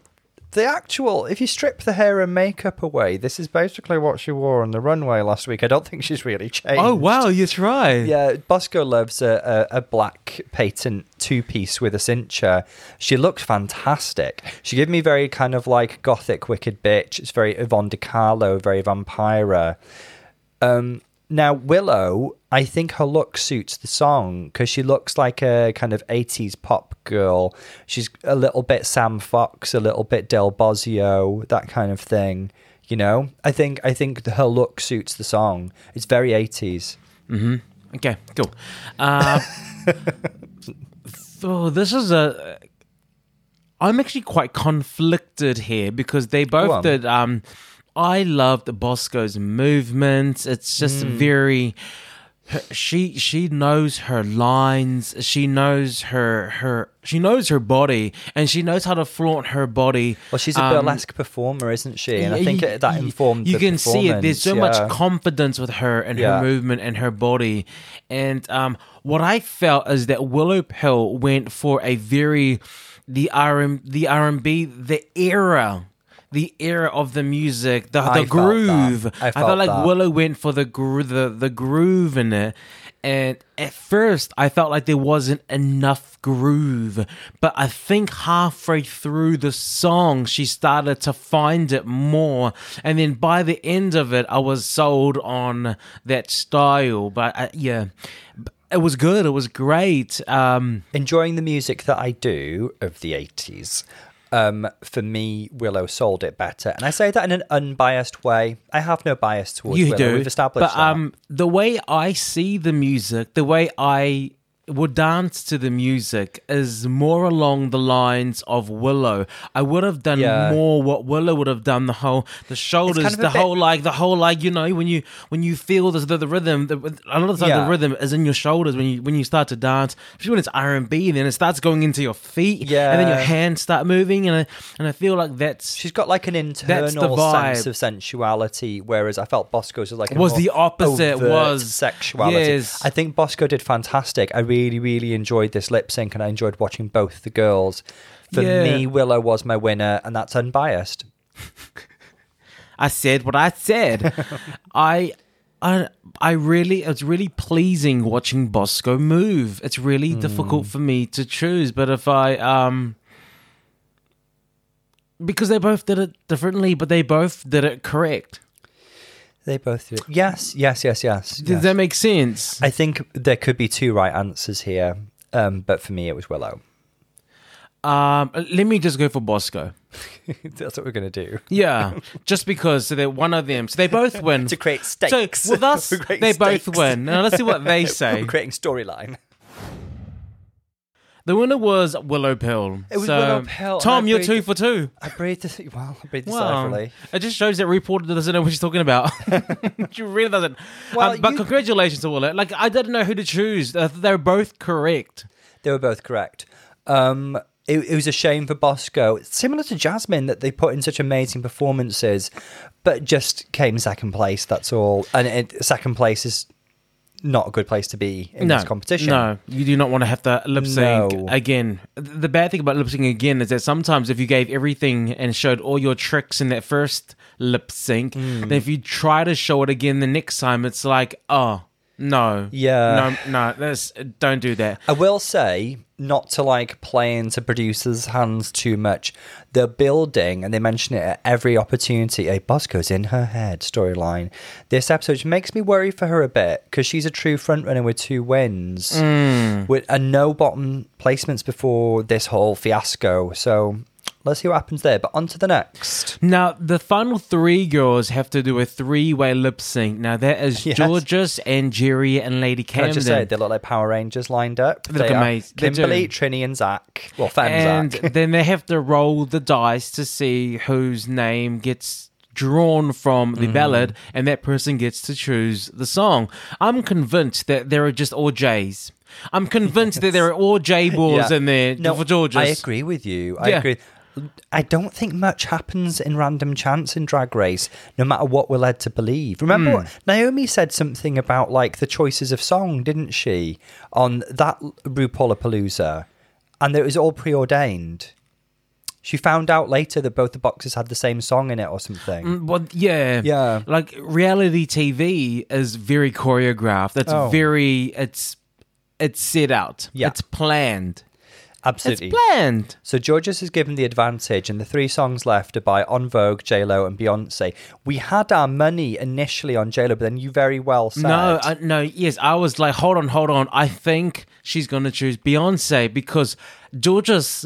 the actual if you strip the hair and makeup away, this is basically what she wore on the runway last week. I don't think she's really changed. oh wow, you're right. Yeah, Bosco loves a, a, a black patent two piece with a cincher. She looked fantastic. She gave me very kind of like gothic wicked bitch. It's very Yvonne De Carlo, very vampira. Um, now Willow, I think her look suits the song because she looks like a kind of eighties pop girl. She's a little bit Sam Fox, a little bit Del Bosio, that kind of thing. You know, I think I think her look suits the song. It's very eighties. Okay, cool. Uh, so this is a. I'm actually quite conflicted here because they both did. Um, I loved Bosco's movements. It's just Hmm. very. She she knows her lines. She knows her her she knows her body, and she knows how to flaunt her body. Well, she's a Um, burlesque performer, isn't she? And i think y- it, that informed. You can see it. There's so yeah. much confidence with her and Yeah. her movement and her body. And um, what I felt is that Willow Pill went for a very the R the R and B the era. The era of the music, the, the felt groove. that. I I felt felt like that. Willow went for the gro- the the groove in it, and at first I felt like there wasn't enough groove. But I think halfway through the song, she started to find it more, and then by the end of it, I was sold on that style. But I, yeah, it was good. It was great. Um, enjoying the music that I do of the 80s. Um, for me, Willow sold it better, and I say that in an unbiased way. I have no bias towards you Willow. do, We've established but that. um, the way I see the music, the way I would dance to the music is more along the lines of Willow. I would have done Yeah. more what Willow would have done. The whole, the shoulders, kind of the bit- whole like, the whole like, you know, when you when you feel the the, the rhythm, the, a lot of the time Yeah. the rhythm is in your shoulders when you when you start to dance. Especially when it's R and B, then it starts going into your feet, yeah, and then your hands start moving, and I, and I feel like that's She's got like an internal sense of sensuality, whereas I felt Bosco's was like a Was the opposite, was- sexuality. yes. I think Bosco did fantastic. I really, really enjoyed this lip sync, and I enjoyed watching both the girls. For Yeah. me, Willow was my winner, and that's unbiased. I said what I said. I, I, I really, it's really pleasing watching Bosco move. It's really difficult for me to choose, but if I, um, because they both did it differently, but they both did it correct. They both did. Yes, yes, yes, yes. Does yes. that make sense? I think there could be two right answers here, um, but for me, it was Willow. Um, let me just go for Bosco. That's what we're gonna do. Yeah, just because so they're one of them. So they both win. To create so stakes. with us, they both stakes. win. Now let's see what they say. We're creating storyline. The winner was Willow Pill. It was So, Willow Pill, Tom, you're breathed- two for two. I breathed this. Well, I breathed this Wow. It just shows that reporter doesn't know what she's talking about. she really doesn't. Well, Um, but you- congratulations to Willow. Like I didn't know who to choose. Uh, They're both correct. They were both correct. Um, it, it was a shame for Bosco, similar to Jasmine, that they put in such amazing performances, but just came second place. That's all. And it, second place is not a good place to be in no this competition. No, you do not want to have to lip sync No. again. The bad thing about lip syncing again is that sometimes if you gave everything and showed all your tricks in that first lip sync, Hmm. then if you try to show it again the next time, it's like, oh no, Yeah. no, no, that's don't do that. I will say, not to like play into producers' hands too much, the building, and they mention it at every opportunity, a Bosco's in her head storyline. This episode which makes me worry for her a bit because she's a true frontrunner with two wins hmm. with and no bottom placements before this whole fiasco. So let's see what happens there. But on to the next. Now, the final three girls have to do a three-way lip sync. Now, that is Yes. Jorgeous, Angeria, and Lady Can I just say they look like Power Rangers lined up? They look are amazing. They. Kimberly, Trini, and Zach. Well, Fem and Zach. then they have to roll the dice to see whose name gets drawn from Mm. the ballad, and that person gets to choose the song. I'm convinced that there are just all J's. I'm convinced that there are all J balls Yeah. in there No, for Jorgeous. I agree with you. I Yeah. agree. I don't think much happens in random chance in Drag Race, no matter what we're led to believe. Remember, what Naomi said something about like the choices of song, didn't she, on that RuPaul Palooza, and it was all preordained. She found out later that both the boxes had the same song in it or something. Mm, Well, yeah, Yeah. Like reality TV is very choreographed. It's Oh. very it's it's set out. Yeah. it's planned. Absolutely. It's planned. So Jorgeous is given the advantage, and the three songs left are by En Vogue, J Lo, and Beyonce. We had our money initially on J Lo, but then you very well said No, I, no, yes, I was like, hold on, hold on. I think she's gonna choose Beyonce because Jorgeous.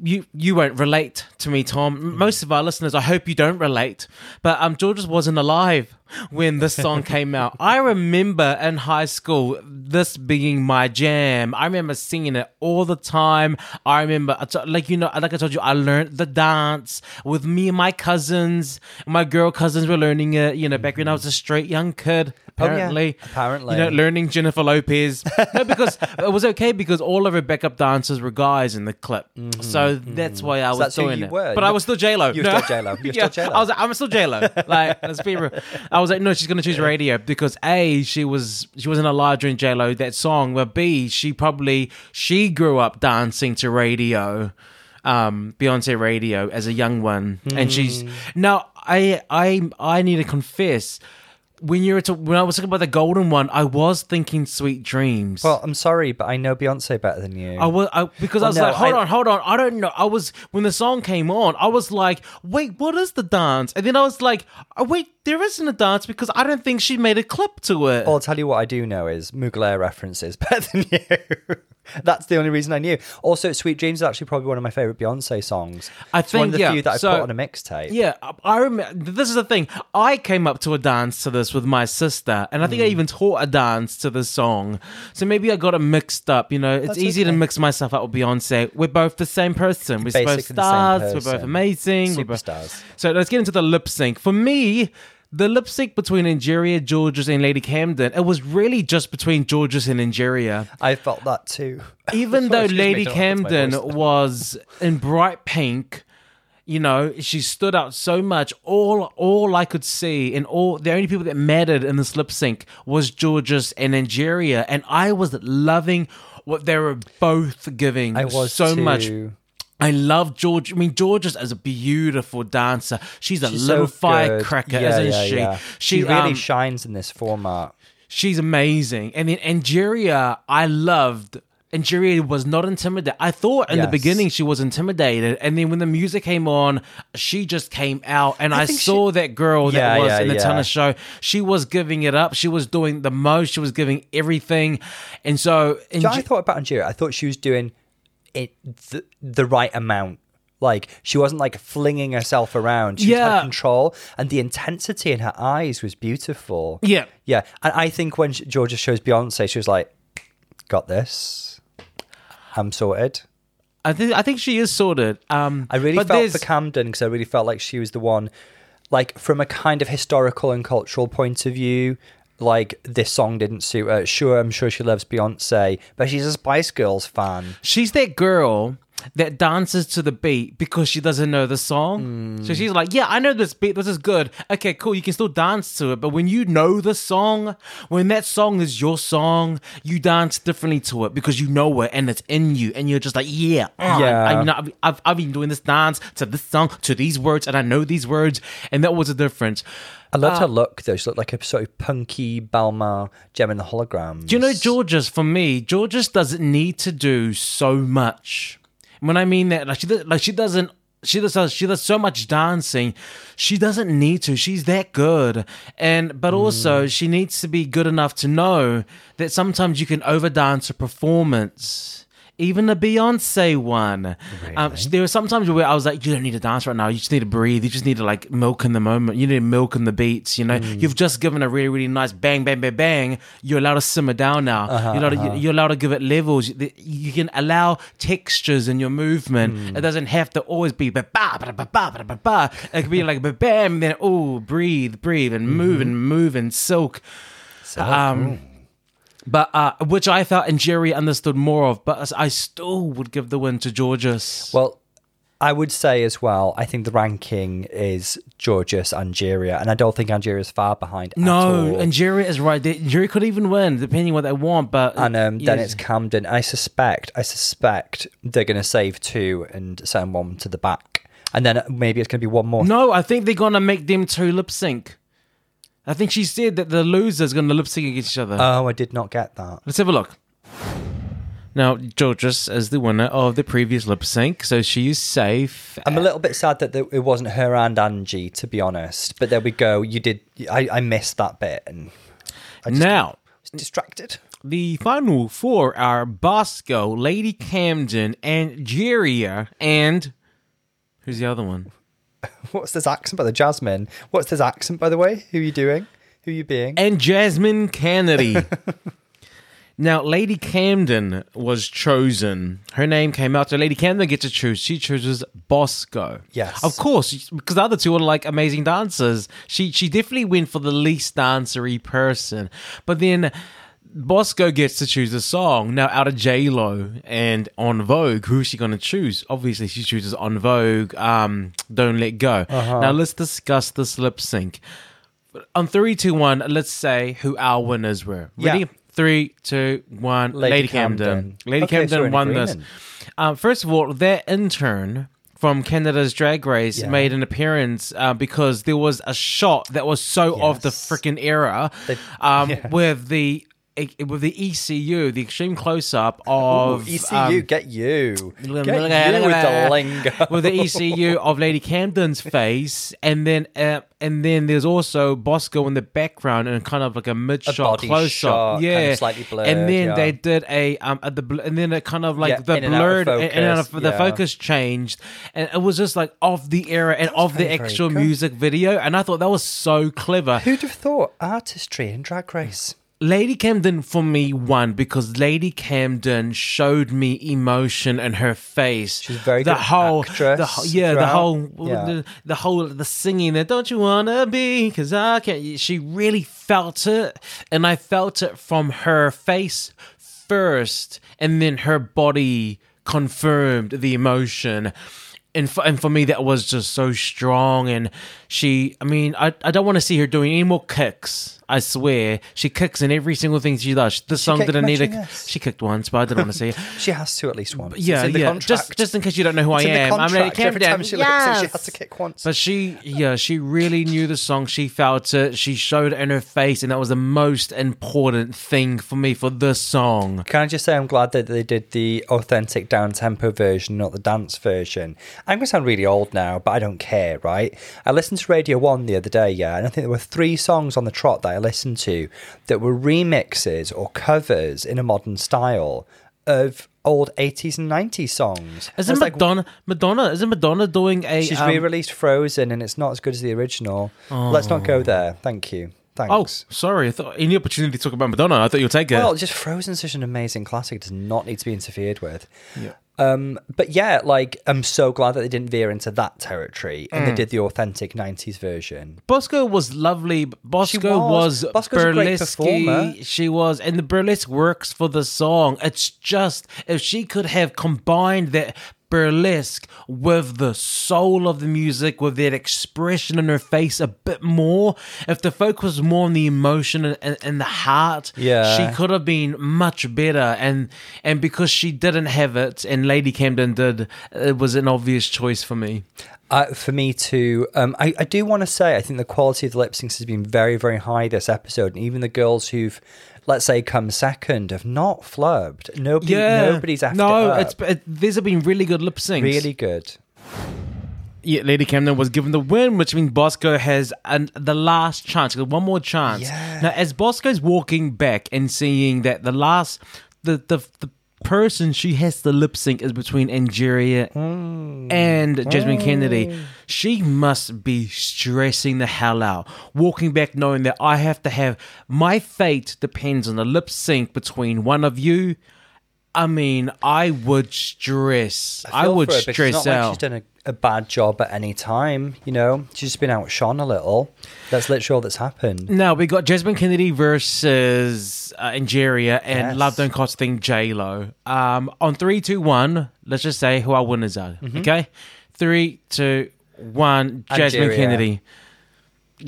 You you won't relate to me, Tom. Most of our listeners, I hope you don't relate. But um, Jorgeous wasn't alive when this song came out. I remember in high school this being my jam. I remember singing it all the time. I remember, like you know, like I told you, I learned the dance with me and my cousins. My girl cousins were learning it. You know, back when I was a straight young kid. Oh, yeah. Apparently, Apparently. you know, learning Jennifer Lopez. no, because it was okay because all of her backup dancers were guys in the clip. Mm-hmm. So that's why I was that's who doing you it. were. But I was still J Lo. You were still J-Lo. You were still J-Lo. I was I'm still J Lo. Like, let's be real. I was like, no, she's gonna choose radio because a she was she wasn't alive during J Lo that song, but b she probably she grew up dancing to radio. Um, Beyonce radio as a young one, and she's Hmm. now. I I I need to confess, when you were to, when I was talking about the golden one, I was thinking Sweet Dreams. Well, I'm sorry, but I know Beyonce better than you. I was I, because I was no, like, hold I- on, hold on. I don't know. I was when the song came on, I was like, wait, what is the dance? And then I was like, oh, wait, there isn't a dance because I don't think she made a clip to it. Well, I'll tell you what I do know is Mugler references better than you. That's the only reason I knew. Also, Sweet Dreams is actually probably one of my favorite Beyonce songs. I it's one of think, the yeah, few that I so- put on a mixtape. Yeah, I- I remember. This is the thing. I came up to a dance to this with my sister, and I think I Mm. even taught a dance to this song. So maybe I got it mixed up. You know, it's That's easy to mix myself up with Beyonce. We're both the same person. We're both Basically same stars. We're both amazing. We're both- Superstars. So let's get into the lip sync. For me, the lip sync between Angeria, Jorgeous, and Lady Camden, it was really just between Jorgeous and Angeria. I felt that too. Even though Lady don't have my Camden was in bright pink, you know, she stood out so much. All all I could see and all the only people that mattered in this lip sync was Jorgeous and Angeria, and I was loving what they were both giving. I was so much. I love George. I mean, Jorgeous as a beautiful dancer. She's a She's little so firecracker, Yeah, isn't yeah, she? yeah. She, She really um, shines in this format. She's amazing. And then Angeria, I loved. Angeria was not intimidated. I thought in the beginning she was intimidated, and then when the music came on, she just came out, and I, think saw that girl that was in the yeah. tennis show. She was giving it up. She was doing the most. She was giving everything, and so Do you know I thought about Angeria? I thought she was doing it the, the right amount. Like she wasn't like flinging herself around. She Yeah. had control, and the intensity in her eyes was beautiful. Yeah. yeah. And I think when Jorgeous shows Beyonce, she was like, "Got this." I'm sorted. I think I think she is sorted. Um, I really felt there's- for Camden because I really felt like she was the one, like from a kind of historical and cultural point of view. Like this song didn't suit her. Sure, I'm sure she loves Beyonce, but she's a Spice Girls fan. She's that girl that dances to the beat because she doesn't know the song. Hmm. So she's like, "Yeah, I know this beat. This is good. Okay, cool. You can still dance to it, but when you know the song, when that song is your song, you dance differently to it because you know it and it's in you, and you're just like, yeah, uh, Yeah. I, you know, I've, I've I've been doing this dance to this song to these words, and I know these words, and that was the difference. I loved Uh, her look though. She looked like a sort of punky Balma gem in the holograms. Do you know Jorgeous? For me, Jorgeous doesn't need to do so much. When I mean that, like she does, like she doesn't. She does. She does so much dancing. She doesn't need to. She's that good, and but mm. also she needs to be good enough to know that sometimes you can overdance a performance even the Beyonce one. Um, really? Um, there were sometimes where I was like, you don't need to dance right now. You just need to breathe. You just need to like milk in the moment. You need to milk in the beats. You know, mm. you've just given a really, really nice bang, bang, bang, bang. You're allowed to simmer down now. Uh-huh, you're, allowed to, uh-huh. you're, allowed to, give it levels. You can allow textures in your movement. Mm. It doesn't have to always be ba ba ba ba ba ba ba. It could be like ba bam, then oh, breathe, breathe, and move mm-hmm. and move and silk. So, um, cool but uh, which I felt and Jerry understood more of, but I still would give the win to Jorgeous. Well, I would say as well. I think the ranking is Jorgeous, Angeria, and I don't think Angeria is far behind. no, Jerry is right. They, Jerry could even win depending what they want, but And um, then yeah. it's Camden. I suspect, I suspect they're going to save two and send one to the back, and then maybe it's going to be one more. no. I think they're gonna make them two lip sync. I think she said that the loser's gonna lip sync against each other. Oh, I did not get that. Let's have a look. Now, Jorgeous is the winner of the previous lip sync, so she is safe. I'm a little bit sad that it wasn't her and Angie, to be honest. But there we go. You did. I, I missed that bit and I just now, was distracted. The final four are Bosco, Lady Camden, Angeria, and who's the other one? What's this accent by the Jasmine? What's this accent, by the way? Who are you doing? Who are you being? And Jasmine Kennedy. now, Lady Camden was chosen. Her name came out, so Lady Camden gets to choose. She chooses Bosco. Yes. of course, because the other two are like amazing dancers. She she definitely went for the least dancery person, but then. Bosco gets to choose a song now out of J Lo and En Vogue. Who's she going to choose? Obviously, she chooses En Vogue. Um, Don't Let Go. Now let's discuss this lip sync. On three, two, one. Let's say who our winners were. Ready? Yeah. Three, two, one. Lady, Lady Camden. Camden. Lady Okay, Camden won this. Um, first of all, their intern from Canada's Drag Race Yeah. made an appearance uh, because there was a shot that was so of the freaking era, um, yeah. with the with the ECU, the extreme close up of Ooh, ECU, um, get you. Get you with the lingo. with the ECU of Lady Camden's face, and then uh, and then there's also Bosco in the background and kind of like a mid shot close shot, up, kind yeah, of slightly blurred, And then yeah. they did a um at the bl- and then it kind of like Yeah, the in and out of blurred and out of focus, the focus changed, and it was just like of the era and of the actual music video, and I thought that was so clever. Who'd have thought artistry in Drag Race? Lady Camden for me won because Lady Camden showed me emotion in her face. She's very the good whole, actress the whole, yeah, the whole, Yeah. the, the whole, the singing that don't you wanna be? Because I can't. She really felt it, and I felt it from her face first, and then her body confirmed the emotion. And for, and for me, that was just so strong. And she, I mean, I, I don't want to see her doing any more kicks. I swear. She kicks in every single thing she does. This song didn't need a. much in this? She kicked once, but I didn't want to see it. She has to at least once. Yeah, it's in the yeah. Contract. Just, just in case you don't know who It's I am, I'm Lady contract. Every Camden. time she looks, she has to kick once. But she, yeah, she really knew the song. She felt it. She showed it in her face, and that was the most important thing for me for this song. Can I just say I'm glad that they did the authentic down tempo version, not the dance version. I'm going to sound really old now, but I don't care, right? I listened to Radio 1 the other day, yeah, and I think there were three songs on the trot that I listened to that were remixes or covers in a modern style of old 80s and 90s songs. Isn't It's like, Madonna? Madonna isn't Madonna doing a? she's um, re released Frozen and it's not as good as the original. Let's not go there. Thank you. Thanks. Oh, sorry. I thought any opportunity to talk about Madonna, I thought you'd take it. Well, just Frozen's such an amazing classic. It does not need to be interfered with. Yeah. Um, but yeah, like I'm so glad that they didn't veer into that territory and Mm. they did the authentic '90s version. Bosco was lovely. Bosco was. was, Bosco's a great burlesque. performer. She was, and the burlesque works for the song. It's just if she could have combined that burlesque with the soul of the music, with that expression in her face a bit more. If the focus was more on the emotion and, and, and the heart, Yeah. she could have been much better. And and because she didn't have it, and Lady Camden did, it was an obvious choice for me. Uh, for me too, um, I, I do want to say I think the quality of the lip syncs has been very, very high this episode, and even the girls who've, let's say, come second have not flubbed. Nobody, nobody's after no. up. It's it, these have been really good lip syncs. really good. Yeah, Lady Camden was given the win, which means Bosco has an, the last chance, one more chance. Yeah. Now, as Bosco's walking back and seeing that the last, the the the person she has to lip sync is between Angeria Mm. and Jasmine Kennedy, she must be stressing the hell out. Walking back knowing that I have to have my fate depends on the lip sync between one of you. I mean, I would stress. I, feel would her stress it's not out. Like she's done a, a bad job at any time. You know, she's just been outshone a little. That's literally all that's happened. Now we got Jasmine Kennedy versus uh, and Yes. Love Don't Cost Thing J Lo. Um, on three, two, one. Let's just say who our winners are. Mm-hmm. Okay, three, two, one. Jasmine Angeria. Kennedy.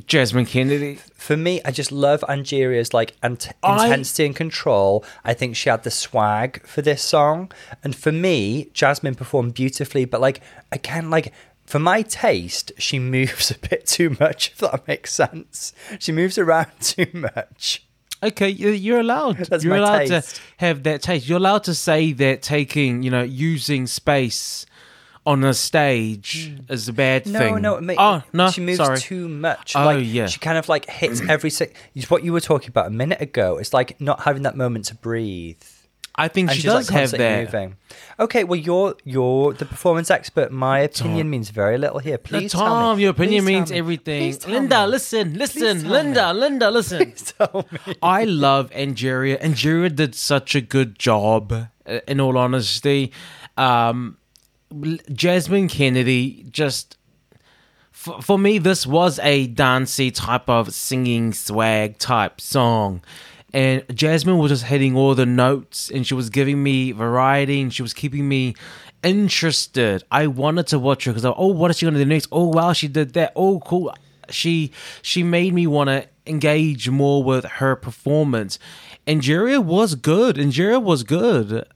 Jasmine Kennedy. For me, I just love Angeria's like ant- I- intensity and control. I think she had the swag for this song, and for me, Jasmine performed beautifully. But like, again, like for my taste, she moves a bit too much. If that makes sense, she moves around too much. Okay, you- you're allowed. That's you're allowed taste. to have that taste. You're allowed to say that taking, you know, using space on a stage is a bad No, thing. no, ma- oh no, she moves sorry. too much. Oh, like, yeah. she kind of like hits every. Se- it's what you were talking about a minute ago. It's like not having that moment to breathe. I think and she does like have that. moving. Okay, well you're you're the performance expert. My opinion means very little here. No, Please tell Tom, your opinion Please means me. everything. Linda, me. listen, listen, Linda, Linda, listen. Please tell me. I love Angeria. Angeria did such a good job, uh, in all honesty. Um, Jasmine Kennedy just. For, for me, this was a dancey type of singing swag type song. And Jasmine was just hitting all the notes and she was giving me variety and she was keeping me interested. I wanted to watch her because, oh, what is she going to do next? Oh, wow, she did that. Oh, cool. She she made me want to engage more with her performance. Angeria was good. Angeria was good.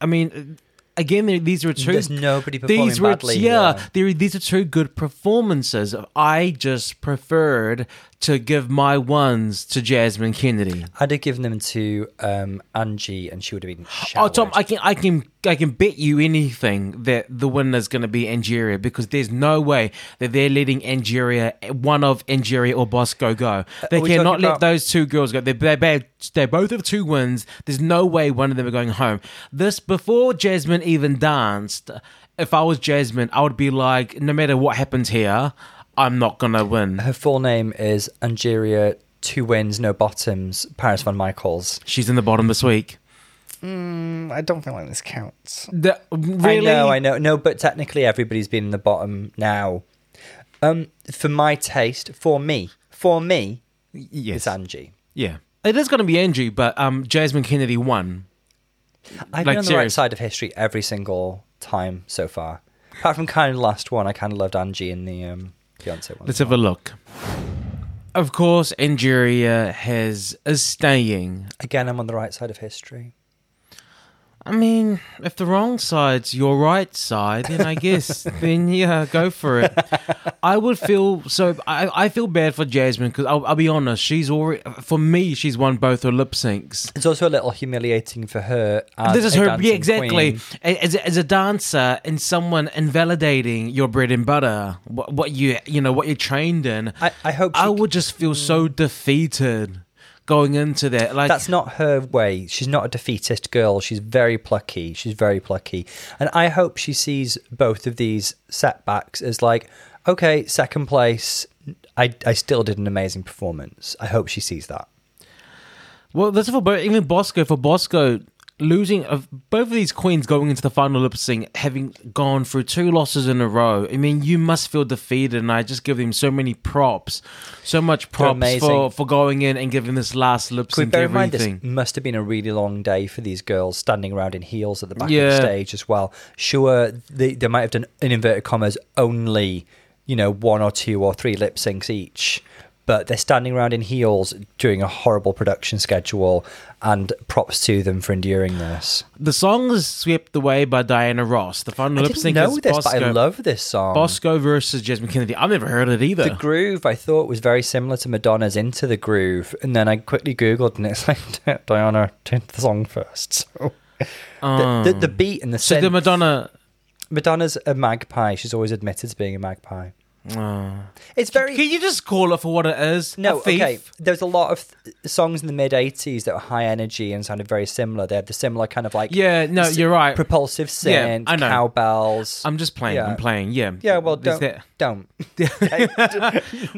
I mean, again, these were two. There's nobody performing these were, badly Yeah, here. there, these are two good performances. I just preferred to give my ones to Jasmine Kennedy. I'd have given them to um, Angie, and she would have been. Oh, Showered. Tom, I can, I can, I can bet you anything that the winner's going to be Angeria because there's no way that they're letting Angeria, one of Angeria or Bosco, go. They are cannot let about- those two girls go. They're, they're, bad- they both have two wins. There's no way one of them are going home. This before Jasmine even danced. If I was Jasmine, I would be like, no matter what happens here, I'm not gonna win. Her full name is Angeria. Two wins, no bottoms. Paris VanMichaels. She's in the bottom this week. I don't feel like this counts. The, really? I know, I know. No, but technically everybody's been in the bottom now. Um, for my taste, for me, for me, Yes. it's Angie. Yeah. It is going to be Angie, but um, Jasmine Kennedy won. I've Like, been on the serious. right side of history every single time so far. Apart from kind of the last one, I kind of loved Angie in the um, Beyonce one. Let's have a look. Of course, Angeria has is staying. Again, I'm on the right side of history. I mean, if the wrong side's your right side, then I guess then yeah, go for it. I would feel so. I, I feel bad for Jasmine because I'll, I'll be honest. She's already for me. She's won both her lip syncs. It's also a little humiliating for her. This is her, yeah, exactly. queen. As a, as a dancer and someone invalidating your bread and butter, what, what you you know what you're trained in. I, I hope I would just feel so mm. defeated going into that. Like that's not her way. She's not a defeatist girl. She's very plucky. She's very plucky. And I hope she sees both of these setbacks as like, okay, second place. I, I still did an amazing performance. I hope she sees that. Well, that's for even Bosco. For Bosco, losing of both of these queens going into the final lip sync, having gone through two losses in a row. I mean, you must feel defeated, and I just give them so many props, so much props for for going in and giving this last lip sync bear in mind this must have been a really long day for these girls standing around in heels at the back of the stage as well. Sure, they, they might have done, in inverted commas, only, you know, one or two or three lip syncs each. But they're standing around in heels doing a horrible production schedule, and props to them for enduring this. The song is swept away by Diana Ross. The final lip sync know is this, Bosco, but I love this song. Bosco versus Jasmine Kennedy. I've never heard it either. The groove I thought was very similar to Madonna's Into the Groove, and then I quickly googled and it's like Diana did the song first. So Um, the, the, the beat and the so the Madonna. Madonna's a magpie. She's always admitted to being a magpie. Uh, It's very can you just call it for what it is? no a thief? okay. There's a lot of th- songs in the mid '80s that were high energy and sounded very similar. They had the similar kind of like Yeah, no, s- you're right. propulsive Yeah, synth, I know. cowbells. I'm just playing. Yeah. I'm playing. Yeah. yeah, well, don't that- don't.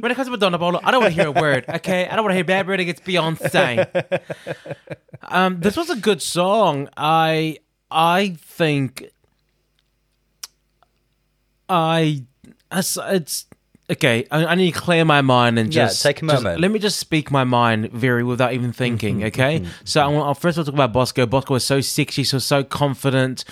when it comes to Madonna Bolo, I don't want to hear a word. Okay, I don't want to hear bad word against Beyonce. um, this was a good song. I I think I it's, it's okay. I, I need to clear my mind and Yeah, just take a just- moment. let me just speak my mind very without even thinking. Mm-hmm, okay, mm-hmm, so I mm-hmm. want I'll first of all talk about Bosco. Bosco was so sexy, so so confident.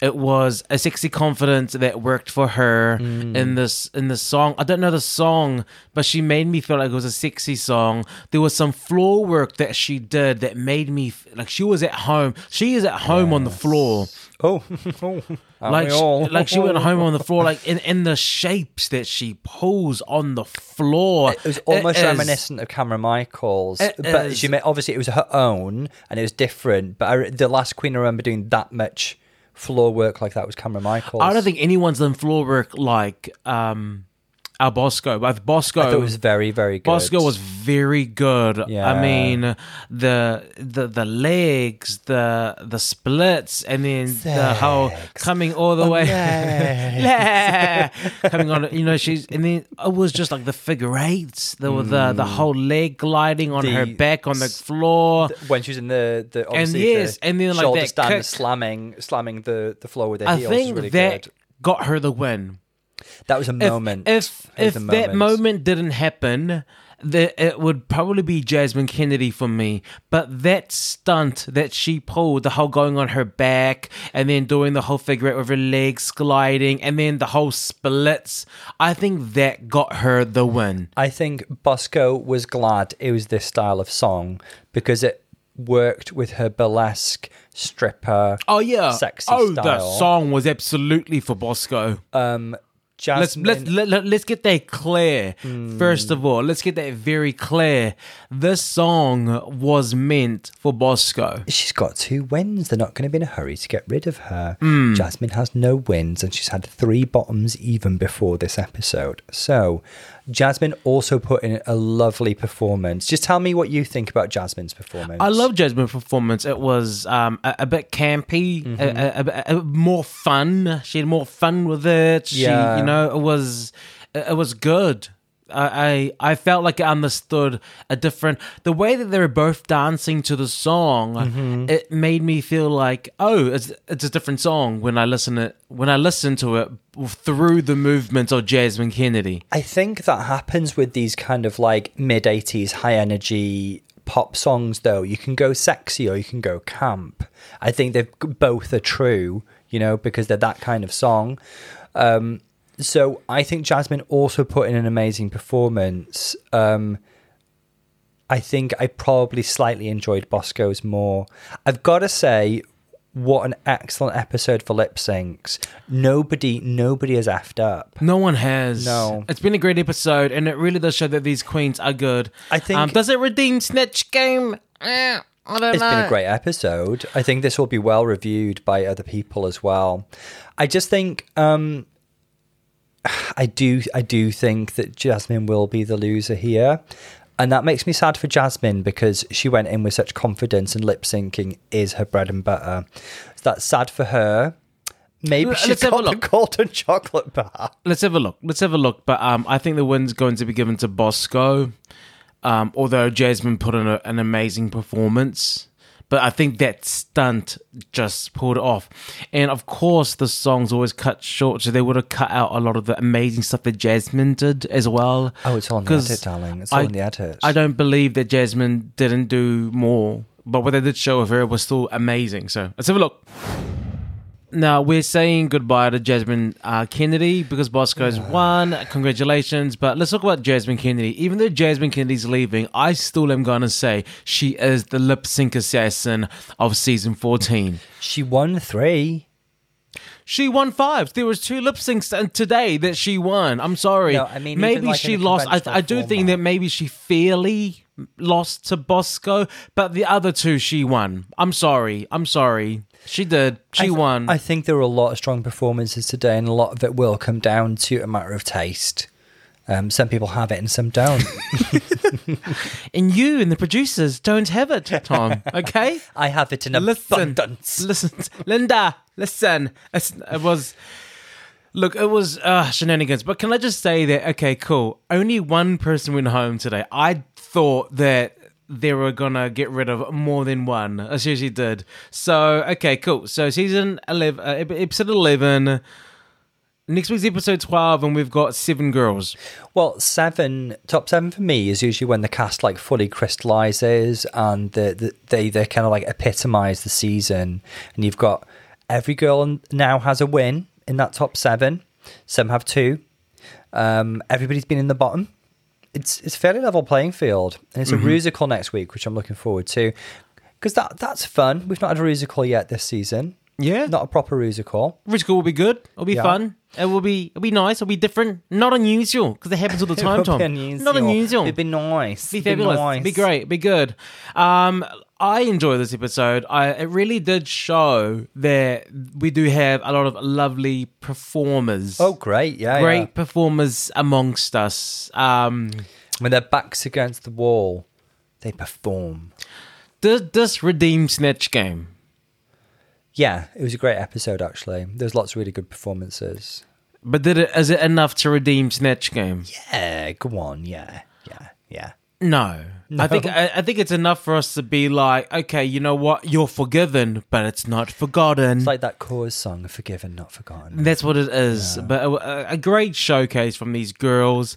It was a sexy confidence that worked for her Mm. in this in the song. I don't know the song, but she made me feel like it was a sexy song. There was some floor work that she did that made me like she was at home. She is at home on the floor oh, oh like she, like she went home on the floor like in, in the shapes that she pulls on the floor It was almost is- reminiscent of Cameron Michaels, but is. she made, obviously it was her own and it was different. But I, the last Queen I remember doing that much floor work like that was Cameron Michaels. i don't think anyone's done floor work like um our bosco but bosco I thought was very very good. Bosco was very good. Yeah. I mean, the the the legs, the the splits, and then the whole coming all the way, legs. coming on. You know, she's and then it was just like the figure eights. There was the the mm. whole leg gliding on her back on the floor. when she was in the the obviously yes, the and then, like, shoulder that stand kick. slamming slamming the the floor with her I heels think really that good. got her the win. That was a moment. if was if a that moment didn't happen, that it would probably be Jasmine Kennedy for me. But that stunt that she pulled, the whole going on her back and then doing the whole figure eight with her legs gliding and then the whole splits, I think that got her the win. I think Bosco was glad it was this style of song because it worked with her burlesque stripper. Oh yeah, Sexy oh the style. song was absolutely for Bosco. Um, Let's let's let, let, let's get that clear. First of all, let's get that very clear. This song was meant for Bosco. She's got two wins. They're not going to be in a hurry to get rid of her. Hmm. Jasmine has no wins, and she's had three bottoms even before this episode. So, Jasmine also put in a lovely performance. Just tell me what you think about Jasmine's performance. I love Jasmine's performance. It was um, a, a bit campy, Mm-hmm. a, a, more fun. She had more fun with it. She, Yeah. you know, it was it was good. I, I felt like I understood a different the way that they were both dancing to the song. Mm-hmm. It made me feel like oh, it's it's a different song when I listen it when I listen to it through the movement of Jasmine Kennedy. I think that happens with these kind of like mid 80s high energy pop songs, though. You can go sexy or you can go camp. I think they both are true, you know, because they're that kind of song. Um, so I think Jasmine also put in an amazing performance. Um, I think I probably slightly enjoyed Bosco's more. I've got to say, what an excellent episode for lip syncs. Nobody, nobody has effed up. No one has. No. It's been a great episode, and it really does show that these queens are good. I think- Um, does it redeem Snatch Game? Eh, I don't It's know. been a great episode. I think this will be well reviewed by other people as well. I just think um I do I do think that Jasmine will be the loser here. And that makes me sad for Jasmine because she went in with such confidence and lip syncing is her bread and butter. So that's sad for her. Maybe L- she's let's have a got the golden chocolate bar. Let's have a look. Let's have a look. But um, I think the win's going to be given to Bosco. Um, although Jasmine put in a, an amazing performance, but I think that stunt just pulled it off. And of course, the song's always cut short, so they would have cut out a lot of the amazing stuff that Jasmine did as well. Oh, it's on the edit, darling. It's all I- in the edit. I don't believe that Jasmine didn't do more, but what they did show of her was still amazing. So let's have a look. Now we're saying goodbye to Jasmine uh, Kennedy because Bosco's won. Congratulations, but let's talk about Jasmine Kennedy. Even though Jasmine Kennedy's leaving, I still am gonna say she is the lip sync assassin of season fourteen. She won three. She won five. There was two lip syncs and today that she won. I'm sorry. No, I mean, maybe like she lost. I, I do think that maybe she fairly lost to Bosco, but the other two she won. I'm sorry. I'm sorry. She did. She I th- won. I think there were a lot of strong performances today, and a lot of it will come down to a matter of taste. Um, some people have it and some don't. and you and the producers don't have it, Tom. Okay. I have it in listen, abundance. listen, Linda. Listen. It's, it was. Look, it was uh, shenanigans. But can I just say that? Okay, cool. Only one person went home today. I thought that they were gonna get rid of more than one. I seriously did. So okay, cool. So season eleven, uh, episode eleven. Next week's episode twelve, and we've got seven girls. Well, seven top seven for me is usually when the cast like fully crystallizes and the, the, they they kind of like epitomize the season, and you've got every girl now has a win in that top seven. Some have two. Um, everybody's been in the bottom. It's it's a fairly level playing field, and it's a musical next week, which I'm looking forward to because that that's fun. We've not had a musical yet this season. Yeah, Not a proper musical. Rich will be good. It'll be Yeah. fun. It will be. It'll be nice. It'll be different. Not unusual because it happens all the time, Tom. Not unusual. It'd be nice. be fabulous. nice. Be great. Be good. Um, I enjoy this episode. I it really did show that we do have a lot of lovely performers. Oh, great! Yeah, great yeah. performers amongst us. Um, When their backs against the wall, they perform. does this redeem Snatch Game? Yeah, it was a great episode. Actually, there's lots of really good performances. But did it? Is it enough to redeem Snatch Game? Yeah, go on. Yeah, yeah, yeah. No. I think I, I think it's enough for us to be like, okay, you know what? You're forgiven, but it's not forgotten. It's like that Corrs song, "Forgiven, Not Forgotten." That's what it is. But a, a great showcase from these girls.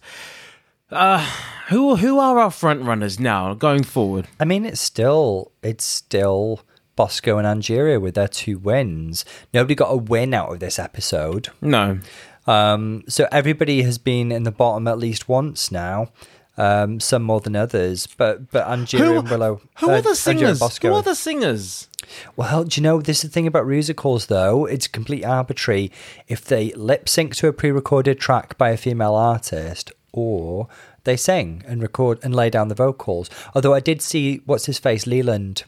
Uh, who who are our front runners now going forward? I mean, it's still it's still Bosco and Angeria with their two wins. Nobody got a win out of this episode. No, Um, so everybody has been in the bottom at least once now. Um, some more than others, but but Angeria who and Willow. who uh, are the singers? Bosco. Who are the singers? Well, do you know this is the thing about musicals though? It's complete arbitrary if they lip sync to a pre-recorded track by a female artist or they sing and record and lay down the vocals. Although I did see what's his face Leland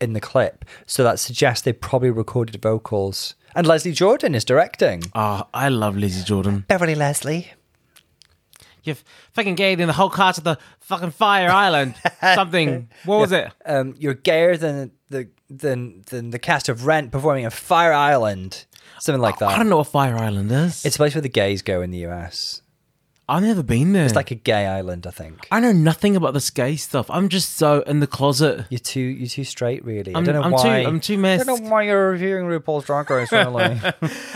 in the clip, so that suggests they probably recorded vocals. And Leslie Jordan is directing. Ah, I love Lizzie Jordan. Beverly Leslie. You're fucking gay than the whole cast of the fucking Fire Island. Something. What was it? Um, you're gayer than the than than the cast of Rent performing in Fire Island. Something like that. I don't know what Fire Island is. It's a place where the gays go in the US. I've never been there. It's like a gay island, I think. I know nothing about this gay stuff. I'm just so in the closet. You're too you're too straight, really. I'm- I don't know I'm why. too- I'm too messed. I don't know why you're reviewing RuPaul's Drag Race, really.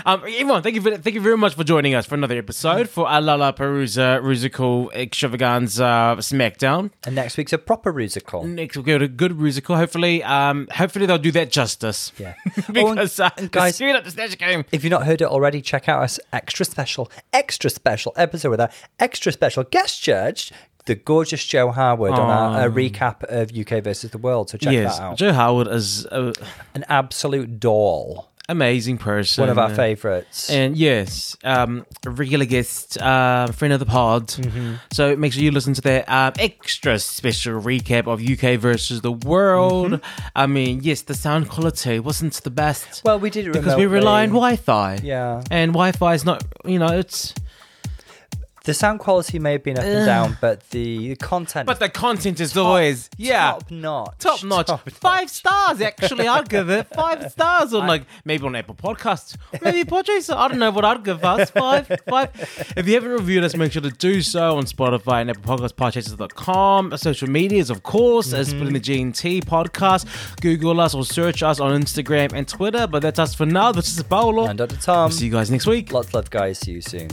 Um, everyone, thank you, for, thank you very much for joining us for another episode for Alala Perusa Rusical Extravaganza Smackdown. and next week's a proper musical. Next week we'll go to good musical. Hopefully, um, hopefully they'll do that justice. Yeah. because uh, guys, screwed up the snatch game. If you've not heard it already, check out our extra special, extra special episode with our extra special guest judge, the gorgeous Joe Harwood, on our, a recap of UK versus the World. So check Yes, that out. Joe Howard is an An absolute doll. amazing person. One of our favourites. And yes, um, a regular guest, uh, friend of the pod. Mm-hmm. So make sure you listen to that um, extra special recap of UK versus the world. Mm-hmm. I mean, yes, the sound quality wasn't the best Well, we did it because we rely on. Wi-Fi. Yeah. and Wi-Fi is not, you know, it's The sound quality may have been up and down, but the content. But the content is always yeah top notch. top notch. Five stars actually. I'd give it five stars on like maybe on Apple Podcasts, maybe Podchaser. I don't know what I'd give us. Five, five. If you haven't reviewed us, make sure to do so on Spotify and Apple Podcasts, Podchasers.com, social medias, of course, as mm-hmm. Splitting the G&T podcast. Google us or search us on Instagram and Twitter. But that's us for now. This is Paolo. And Dr. Tom. See you guys next week. Lots of love, guys. See you soon.